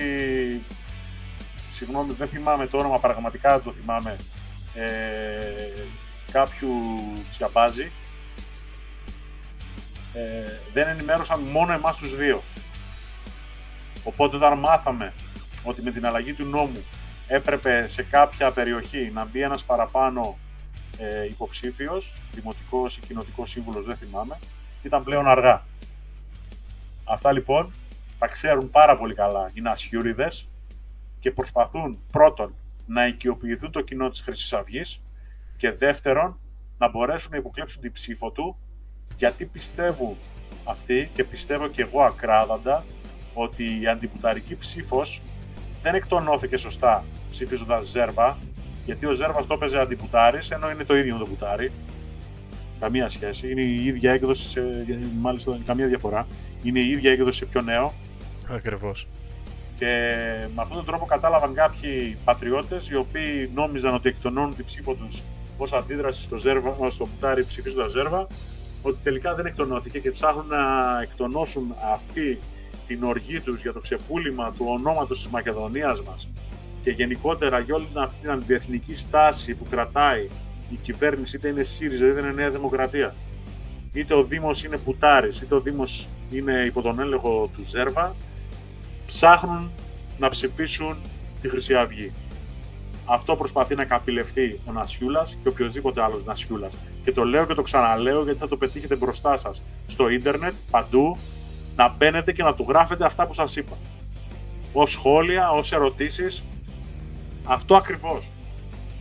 συγγνώμη δεν θυμάμαι το όνομα πραγματικά δεν το θυμάμαι ε, κάποιου Τσιαμπάζη ε, δεν ενημέρωσαν μόνο εμάς τους δύο οπότε όταν μάθαμε ότι με την αλλαγή του νόμου έπρεπε σε κάποια περιοχή να μπει ένας παραπάνω ε, υποψήφιος, δημοτικός ή κοινοτικός σύμβουλος, δεν θυμάμαι, ήταν πλέον αργά. Αυτά λοιπόν τα ξέρουν πάρα πολύ καλά οι νασιούριδες και προσπαθούν πρώτον να οικειοποιηθούν το κοινό της χρυσής αυγής και δεύτερον να μπορέσουν να υποκλέψουν την ψήφο του γιατί πιστεύουν αυτοί και πιστεύω και εγώ ακράδαντα ότι η αντιπουταρική ψήφος δεν εκτονώθηκε σωστά ψηφίζοντας Ζέρβα γιατί ο Ζέρβας το έπαιζε αντιπουτάρης, ενώ είναι το ίδιο με το πουτάρι. Καμία σχέση. Είναι η ίδια έκδοση, σε, μάλιστα καμία διαφορά. Είναι η ίδια έκδοση σε πιο νέο.
Ακριβώς.
Και με αυτόν τον τρόπο κατάλαβαν κάποιοι πατριώτες οι οποίοι νόμιζαν ότι εκτονώνουν την ψήφο τους ως αντίδραση στο, Ζέρβα, στο πουτάρι ψηφίζοντας Ζέρβα, ότι τελικά δεν εκτονώθηκε και ψάχνουν να εκτονώσουν αυτή την οργή τους για το ξεπούλημα του ονόματος της Μακεδονίας μας και γενικότερα για όλη αυτή την αντιεθνική στάση που κρατάει η κυβέρνηση, είτε είναι ΣΥΡΙΖΑ είτε είναι Νέα Δημοκρατία, είτε ο Δήμος είναι Πουτάρης, είτε ο Δήμος είναι υπό τον έλεγχο του Ζέρβα, ψάχνουν να ψηφίσουν τη Χρυσή Αυγή. Αυτό προσπαθεί να καπηλευθεί ο Νασιούλας και οποιοδήποτε άλλος Νασιούλας. Και το λέω και το ξαναλέω γιατί θα το πετύχετε μπροστά σας στο ίντερνετ, παντού, να μπαίνετε και να του γράφετε αυτά που σας είπα. Ω σχόλια, ως ερωτήσεις. Αυτό ακριβώς.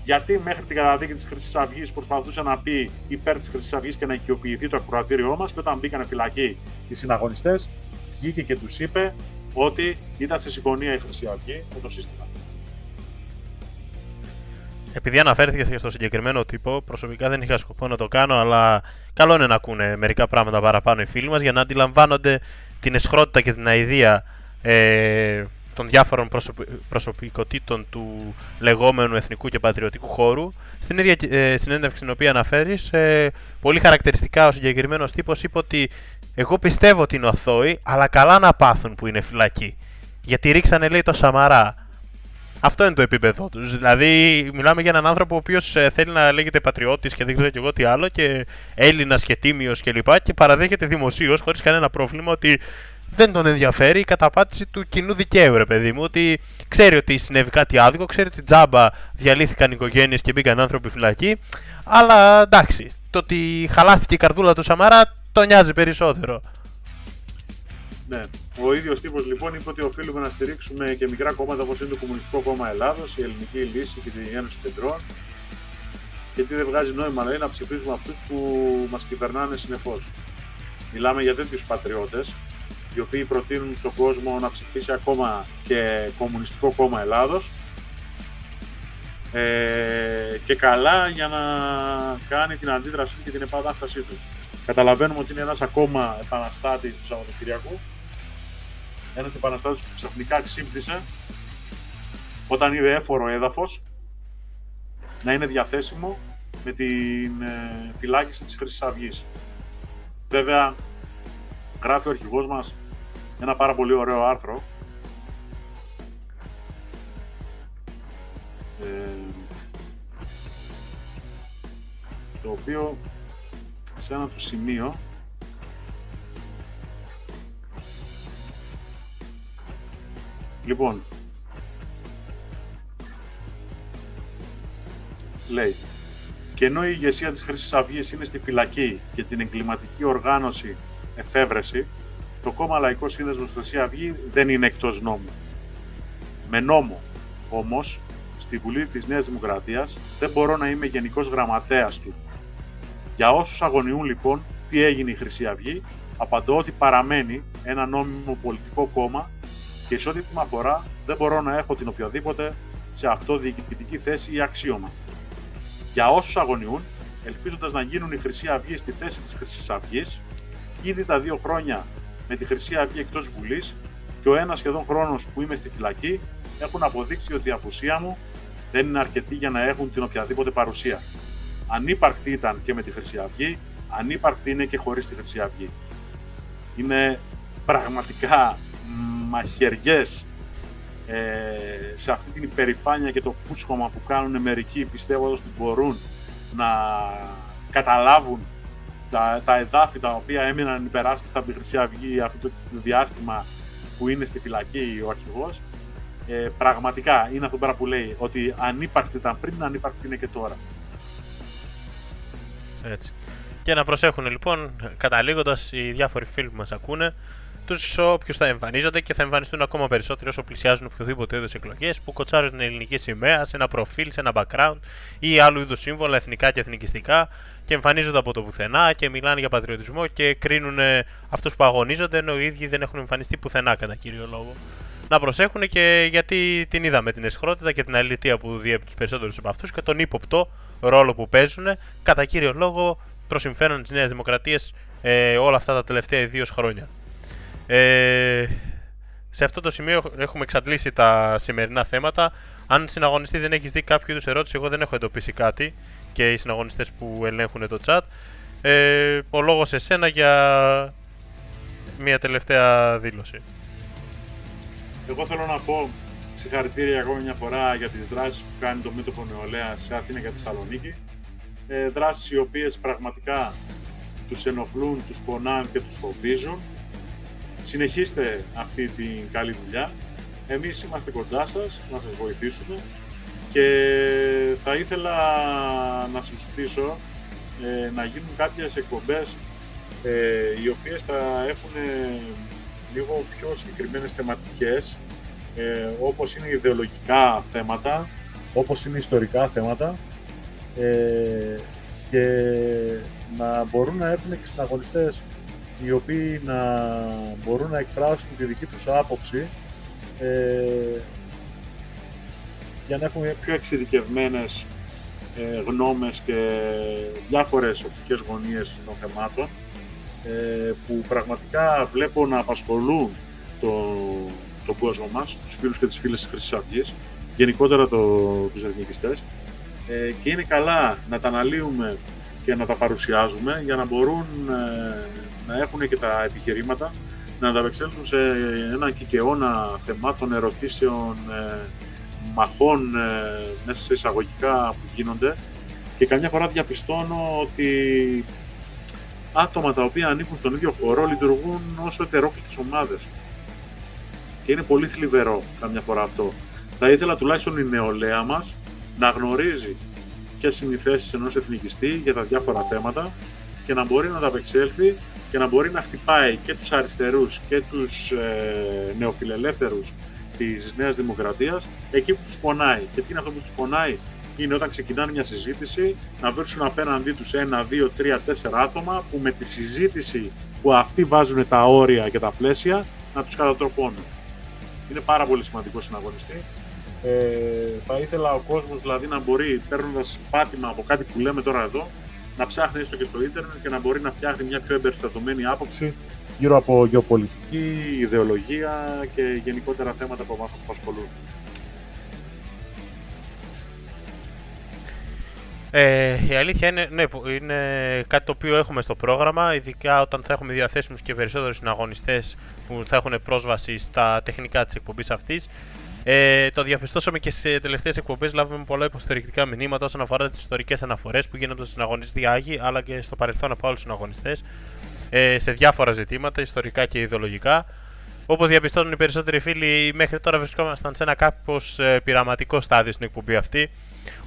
Γιατί μέχρι την καταδίκη της Χρυσής Αυγής προσπαθούσε να πει υπέρ της Χρυσής Αυγής και να οικειοποιηθεί το ακροατήριό μας, και όταν μπήκαν φυλακοί οι συναγωνιστές, βγήκε και τους είπε ότι ήταν σε συμφωνία η Χρυσή Αυγή με το σύστημα.
Επειδή αναφέρθηκε και στο συγκεκριμένο τύπο, προσωπικά δεν είχα σκοπό να το κάνω, αλλά καλό είναι να ακούνε μερικά πράγματα παραπάνω οι φίλοι μας για να αντιλαμβάνονται την εσχρότητα και την αηδία ε, των διάφορων προσωπικότητων του λεγόμενου εθνικού και πατριωτικού χώρου. Στην ίδια ε, συνέντευξη την οποία αναφέρεις, ε, πολύ χαρακτηριστικά ο συγκεκριμένος τύπος είπε ότι εγώ πιστεύω ότι είναι αθώοι, αλλά καλά να πάθουν που είναι φυλακοί. Γιατί ρίξανε, λέει, το Σαμαρά. Αυτό είναι το επίπεδο τους. Δηλαδή, μιλάμε για έναν άνθρωπο ο οποίος ε, θέλει να λέγεται πατριώτης και δεν ξέρω και εγώ τι άλλο, και Έλληνας και τίμιος κλπ. Και, λοιπά, και παραδέχεται δημοσίως, χωρίς κανένα πρόβλημα, ότι δεν τον ενδιαφέρει η καταπάτηση του κοινού δικαίου, ρε παιδί μου. Ότι ξέρει ότι συνέβη κάτι άδικο, ξέρει ότι τζάμπα διαλύθηκαν οικογένειες και μπήκαν άνθρωποι φυλακοί. Αλλά εντάξει, το ότι χαλάστηκε η καρδούλα του Σαμαρά τον νοιάζει περισσότερο.
Ναι. Ο ίδιος τύπος λοιπόν είπε ότι οφείλουμε να στηρίξουμε και μικρά κόμματα όπως είναι το Κομμουνιστικό Κόμμα Ελλάδος, η Ελληνική Λύση και την Ένωση Κεντρών. Γιατί δεν βγάζει νόημα λέει, να ψηφίζουμε αυτούς που μας κυβερνάνε συνεχώς. Μιλάμε για τέτοιους πατριώτες, οι οποίοι προτείνουν στον κόσμο να ψηφίσει ακόμα και Κομμουνιστικό Κόμμα Ελλάδος. Ε, και καλά για να κάνει την αντίδρασή και την επανάστασή του. Καταλαβαίνουμε ότι είναι ένας ακόμα επαναστάτης του Σαββατοκυριακού. Ένας επαναστάτης που ξαφνικά ξύπνησε όταν είδε έφορο έδαφος να είναι διαθέσιμο με την ε, φυλάκιση της Χρυσής Αυγής. Βέβαια, γράφει ο αρχηγός μας ένα πάρα πολύ ωραίο άρθρο ε, το οποίο σε ένα του σημείο Λοιπόν, λέει και ενώ η ηγεσία της Χρυσής Αυγής είναι στη φυλακή και την εγκληματική οργάνωση εφεύρεση, το κόμμα Λαϊκός Σύνδεσμος Χρυσή Αυγή δεν είναι εκτός νόμου. Με νόμο, όμως, στη Βουλή της Νέας Δημοκρατίας δεν μπορώ να είμαι γενικός γραμματέας του για όσους αγωνιούν λοιπόν τι έγινε η Χρυσή Αυγή, απαντώ ότι παραμένει ένα νόμιμο πολιτικό κόμμα και σε ό,τι με αφορά δεν μπορώ να έχω την οποιαδήποτε σε αυτό διοικητική θέση ή αξίωμα. Για όσους αγωνιούν, ελπίζοντας να γίνουν η Χρυσή Αυγή στη θέση της Χρυσής Αυγής, ήδη τα δύο χρόνια με τη Χρυσή Αυγή εκτός Βουλής και ο ένας σχεδόν χρόνος που είμαι στη φυλακή έχουν αποδείξει ότι η απουσία μου δεν είναι αρκετή για να έχουν την οποιαδήποτε παρουσία ανύπαρκτη ήταν και με τη Χρυσή Αυγή, ανύπαρκτη είναι και χωρίς τη Χρυσή Αυγή. Είναι πραγματικά μαχαιριές ε, σε αυτή την υπερηφάνεια και το φούσκωμα που κάνουν μερικοί πιστεύοντας ότι μπορούν να καταλάβουν τα, τα εδάφη τα οποία έμειναν υπεράσπιστα από τη Χρυσή Αυγή αυτό το διάστημα που είναι στη φυλακή ο αρχηγός ε, πραγματικά είναι αυτό που λέει ότι ανύπαρκτη ήταν πριν, ανύπαρκτη είναι και τώρα.
Έτσι. Και να προσέχουν λοιπόν, καταλήγοντας οι διάφοροι φίλοι που μας ακούνε, τους όποιου θα εμφανίζονται και θα εμφανιστούν ακόμα περισσότερο όσο πλησιάζουν οποιοδήποτε είδους εκλογές που κοτσάρουν την ελληνική σημαία σε ένα προφίλ, σε ένα background ή άλλου είδους σύμβολα εθνικά και εθνικιστικά και εμφανίζονται από το πουθενά και μιλάνε για πατριωτισμό και κρίνουν αυτούς που αγωνίζονται ενώ οι ίδιοι δεν έχουν εμφανιστεί πουθενά κατά κύριο λόγο. Να προσέχουν και γιατί την είδαμε την εσχρότητα και την αλήθεια που διέπει τους περισσότερους από αυτούς και τον ύποπτο ρόλο που παίζουν κατά κύριο λόγο προ συμφέρον τη Νέα Δημοκρατία ε, όλα αυτά τα τελευταία ιδίως χρόνια. Ε, σε αυτό το σημείο έχουμε εξαντλήσει τα σημερινά θέματα. Αν συναγωνιστή δεν έχεις δει κάποιο είδους ερώτηση, εγώ δεν έχω εντοπίσει κάτι και οι συναγωνιστές που ελέγχουν το chat. Ε, ο λόγος σε σένα για μια τελευταία δήλωση.
Εγώ θέλω να πω συγχαρητήρια ακόμη μια φορά για τις δράσεις που κάνει το Μέτωπο Νεολαία σε Αθήνα και Θεσσαλονίκη. Ε, δράσεις οι οποίες πραγματικά τους ενοχλούν, τους πονάνε και τους φοβίζουν. Συνεχίστε αυτή την καλή δουλειά. Εμείς είμαστε κοντά σας, να σας βοηθήσουμε και θα ήθελα να σας ζητήσω ε, να γίνουν κάποιες εκπομπές ε, οι οποίες θα έχουν λίγο πιο συγκεκριμένες θεματικές ε, όπως είναι ιδεολογικά θέματα, όπως είναι ιστορικά θέματα ε, και να μπορούν να έρθουν και συναγωνιστές οι οποίοι να μπορούν να εκφράσουν τη δική τους άποψη ε, για να έχουμε πιο εξειδικευμένες ε, γνώμες και διάφορες οπτικές γωνίες των θεμάτων ε, που πραγματικά βλέπω να απασχολούν το, τον κόσμο μας, τους φίλους και τις φίλες της Χρυσής Αυγής, γενικότερα το, τους εθνικιστές. Ε, και είναι καλά να τα αναλύουμε και να τα παρουσιάζουμε για να μπορούν ε, να έχουν και τα επιχειρήματα να ανταπεξέλθουν σε έναν κικαιώνα θεμάτων, ερωτήσεων, ε, μαχών ε, μέσα σε εισαγωγικά που γίνονται και καμιά φορά διαπιστώνω ότι άτομα τα οποία ανήκουν στον ίδιο χώρο λειτουργούν ως ετερόκλητες ομάδες. Και είναι πολύ θλιβερό καμιά φορά αυτό. Θα ήθελα τουλάχιστον η νεολαία μας να γνωρίζει ποιες είναι οι θέσεις ενός εθνικιστή για τα διάφορα θέματα και να μπορεί να τα απεξέλθει και να μπορεί να χτυπάει και τους αριστερούς και τους ε, νεοφιλελεύθερους της Νέας Δημοκρατίας εκεί που τους πονάει. Και τι είναι αυτό που τους πονάει, είναι όταν ξεκινάνε μια συζήτηση να βρίσκουν απέναντί τους ένα, δύο, τρία, τέσσερα άτομα που με τη συζήτηση που αυτοί βάζουν τα όρια και τα πλαίσια να τους κατατροπώνουν. Είναι πάρα πολύ σημαντικό συναγωνιστή. Ε, θα ήθελα ο κόσμος δηλαδή να μπορεί παίρνοντας πάτημα από κάτι που λέμε τώρα εδώ να ψάχνει έστω και στο ίντερνετ και να μπορεί να φτιάχνει μια πιο εμπεριστατωμένη άποψη γύρω από γεωπολιτική, ιδεολογία και γενικότερα θέματα που μας απασχολούν.
Ε, η αλήθεια είναι, ναι, είναι κάτι το οποίο έχουμε στο πρόγραμμα, ειδικά όταν θα έχουμε διαθέσιμους και περισσότερους συναγωνιστές που θα έχουν πρόσβαση στα τεχνικά της εκπομπής αυτής. Ε, το διαπιστώσαμε και σε τελευταίες εκπομπές. Λάβουμε πολλά υποστηρικτικά μηνύματα όσον αφορά τις ιστορικές αναφορές που γίνονται στον συναγωνιστή Άγιοι αλλά και στο παρελθόν από άλλους συναγωνιστές ε, σε διάφορα ζητήματα, ιστορικά και ιδεολογικά. Όπως διαπιστώνουν οι περισσότεροι φίλοι, μέχρι τώρα βρισκόμασταν σε ένα κάπως ε, πειραματικό στάδιο στην εκπομπή αυτή.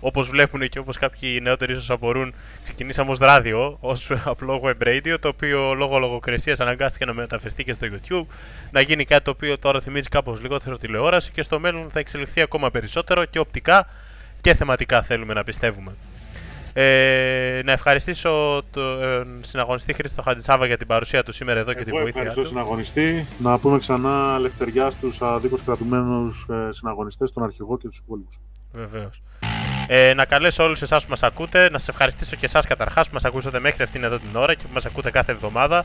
Όπως βλέπουν και όπως κάποιοι νεότεροι ίσως απορούν, ξεκινήσαμε ως ράδιο, ως (laughs) απλό web radio, το οποίο λόγω λογοκρισίας αναγκάστηκε να μεταφερθεί και στο YouTube, να γίνει κάτι το οποίο τώρα θυμίζει κάπως λιγότερο τηλεόραση και στο μέλλον θα εξελιχθεί ακόμα περισσότερο και οπτικά και θεματικά θέλουμε να πιστεύουμε. Ε, να ευχαριστήσω τον ε, συναγωνιστή Χρήστο Χατζησάβα για την παρουσία του σήμερα εδώ και την βοήθεια
ευχαριστώ του. συναγωνιστή. Να πούμε ξανά λευτεριά στους αδίκως κρατουμένους ε, συναγωνιστές, τον αρχηγό και τους υπόλοιπους.
Βεβαίως. Ε, να καλέσω όλους εσάς που μας ακούτε, να σας ευχαριστήσω και εσάς καταρχάς που μας ακούσατε μέχρι αυτήν εδώ την ώρα και που μας ακούτε κάθε εβδομάδα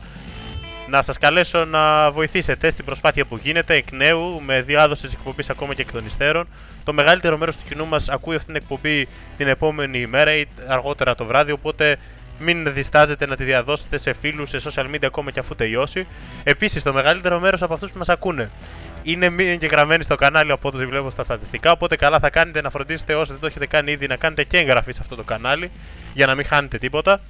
να σας καλέσω να βοηθήσετε στην προσπάθεια που γίνεται εκ νέου με διάδοσης της εκπομπής ακόμα και εκ των υστέρων. Το μεγαλύτερο μέρος του κοινού μας ακούει αυτήν την εκπομπή την επόμενη ημέρα ή αργότερα το βράδυ, οπότε μην διστάζετε να τη διαδώσετε σε φίλους, σε social media ακόμα και αφού τελειώσει. Επίσης, το μεγαλύτερο μέρος από αυτούς που μας ακούνε είναι μη εγγεγραμμένοι στο κανάλι από ό,τι βλέπω στα στατιστικά. Οπότε καλά θα κάνετε να φροντίσετε όσοι δεν το έχετε κάνει ήδη να κάνετε και εγγραφή σε αυτό το κανάλι για να μην χάνετε τίποτα.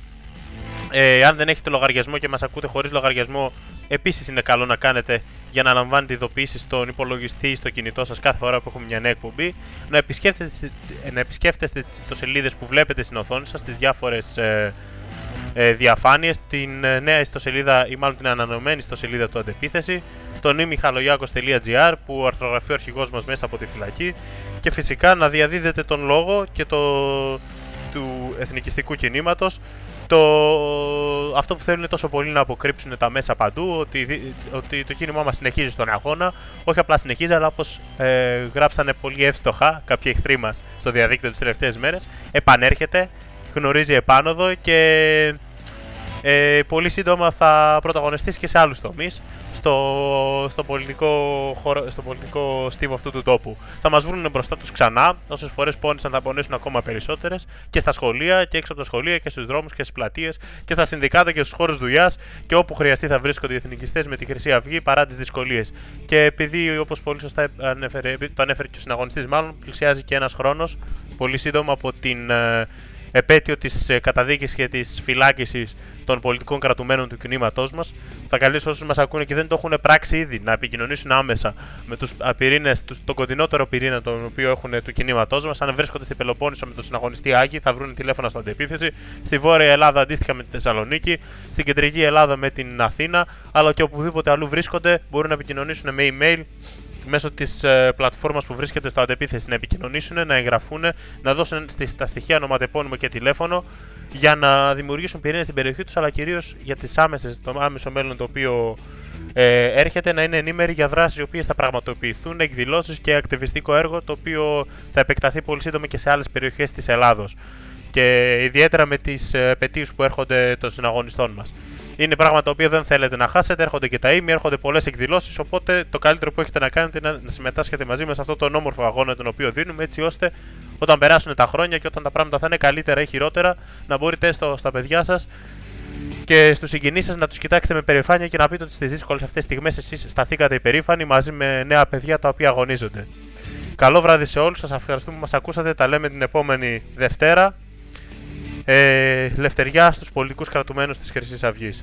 Ε, αν δεν έχετε λογαριασμό και μας ακούτε χωρίς λογαριασμό, επίσης είναι καλό να κάνετε για να λαμβάνετε ειδοποιήσει στον υπολογιστή ή στο κινητό σας κάθε φορά που έχουμε μια νέα εκπομπή. Να επισκέφτεστε, να επισκέφτεστε τις σελίδε που βλέπετε στην οθόνη σας, τις διάφορες ε, ε, διαφάνειες, την ε, νέα ιστοσελίδα ή μάλλον την ανανεωμένη ιστοσελίδα του Αντεπίθεση, το νημιχαλογιάκο.gr που αρθρογραφεί ο αρχηγός μας μέσα από τη φυλακή. Και φυσικά να διαδίδετε τον λόγο και το του εθνικιστικού κινήματος. Το, αυτό που θέλουν τόσο πολύ να αποκρύψουν τα μέσα παντού, ότι, ότι το κίνημά μας συνεχίζει στον αγώνα. Όχι απλά συνεχίζει, αλλά όπως ε, γράψανε πολύ εύστοχα κάποιοι εχθροί μας στο διαδίκτυο τις τελευταίες μέρες, επανέρχεται, γνωρίζει επάνωδο και ε, πολύ σύντομα θα πρωταγωνιστήσει και σε άλλους τομείς στο, στο, πολιτικό χώρο, στο πολιτικό στίβο αυτού του τόπου. Θα μας βρουν μπροστά τους ξανά. Όσες φορές πόνεσαν θα πονέσουν ακόμα περισσότερες και στα σχολεία και έξω από τα σχολεία και στους δρόμους και στις πλατείες και στα συνδικάτα και στους χώρους δουλειάς και όπου χρειαστεί θα βρίσκονται οι εθνικιστές με τη Χρυσή Αυγή παρά τις δυσκολίες. Και επειδή, όπως πολύ σωστά ανέφερε, το ανέφερε και ο συναγωνιστής, μάλλον πλησιάζει και ένας χρόνος πολύ σύντομα από την ε, επέτειο της ε, καταδίκης και της φυλάκισης των πολιτικών κρατουμένων του κινήματός μας. Θα καλήσω όσους μας ακούνε και δεν το έχουν πράξει ήδη να επικοινωνήσουν άμεσα με τους πυρήνε, τον κοντινότερο πυρήνα τον οποίο έχουν του κινήματός μας. Αν βρίσκονται στην Πελοπόννησο με τον συναγωνιστή Άκη, θα βρουν τηλέφωνα στο αντεπίθεση. Στη Βόρεια Ελλάδα αντίστοιχα με τη Θεσσαλονίκη. Στην Κεντρική Ελλάδα με την Αθήνα. Αλλά και οπουδήποτε αλλού βρίσκονται μπορούν να επικοινωνήσουν με email μέσω της ε, πλατφόρμας που βρίσκεται στο αντεπίθεση να επικοινωνήσουν, να εγγραφούν, να δώσουν στα στοιχεία ονοματεπώνυμο και τηλέφωνο για να δημιουργήσουν πυρήνες στην περιοχή τους, αλλά κυρίως για τις άμεσες, το άμεσο μέλλον το οποίο ε, έρχεται να είναι ενήμεροι για δράσεις οι οποίες θα πραγματοποιηθούν, εκδηλώσεις και ακτιβιστικό έργο το οποίο θα επεκταθεί πολύ σύντομα και σε άλλες περιοχές της Ελλάδος. Και ιδιαίτερα με τις ε, που έρχονται των συναγωνιστών μας. Είναι πράγματα τα οποία δεν θέλετε να χάσετε. Έρχονται και τα ήμοι, έρχονται πολλές εκδηλώσεις. Οπότε το καλύτερο που έχετε να κάνετε είναι να συμμετάσχετε μαζί μας σε αυτό τον όμορφο αγώνα τον οποίο δίνουμε, έτσι ώστε όταν περάσουν τα χρόνια και όταν τα πράγματα θα είναι καλύτερα ή χειρότερα, να μπορείτε έστω στα παιδιά σας και στους συγγενείς σας να τους κοιτάξετε με περηφάνεια και να πείτε ότι στι δύσκολες αυτές στιγμές εσείς σταθήκατε υπερήφανοι μαζί με νέα παιδιά τα οποία αγωνίζονται. Καλό βράδυ σε όλους. Σας ευχαριστούμε που μας ακούσατε. Τα λέμε την επόμενη Δευτέρα. Ε, λευτεριά στους πολιτικούς κρατουμένους της Χρυσής Αυγής.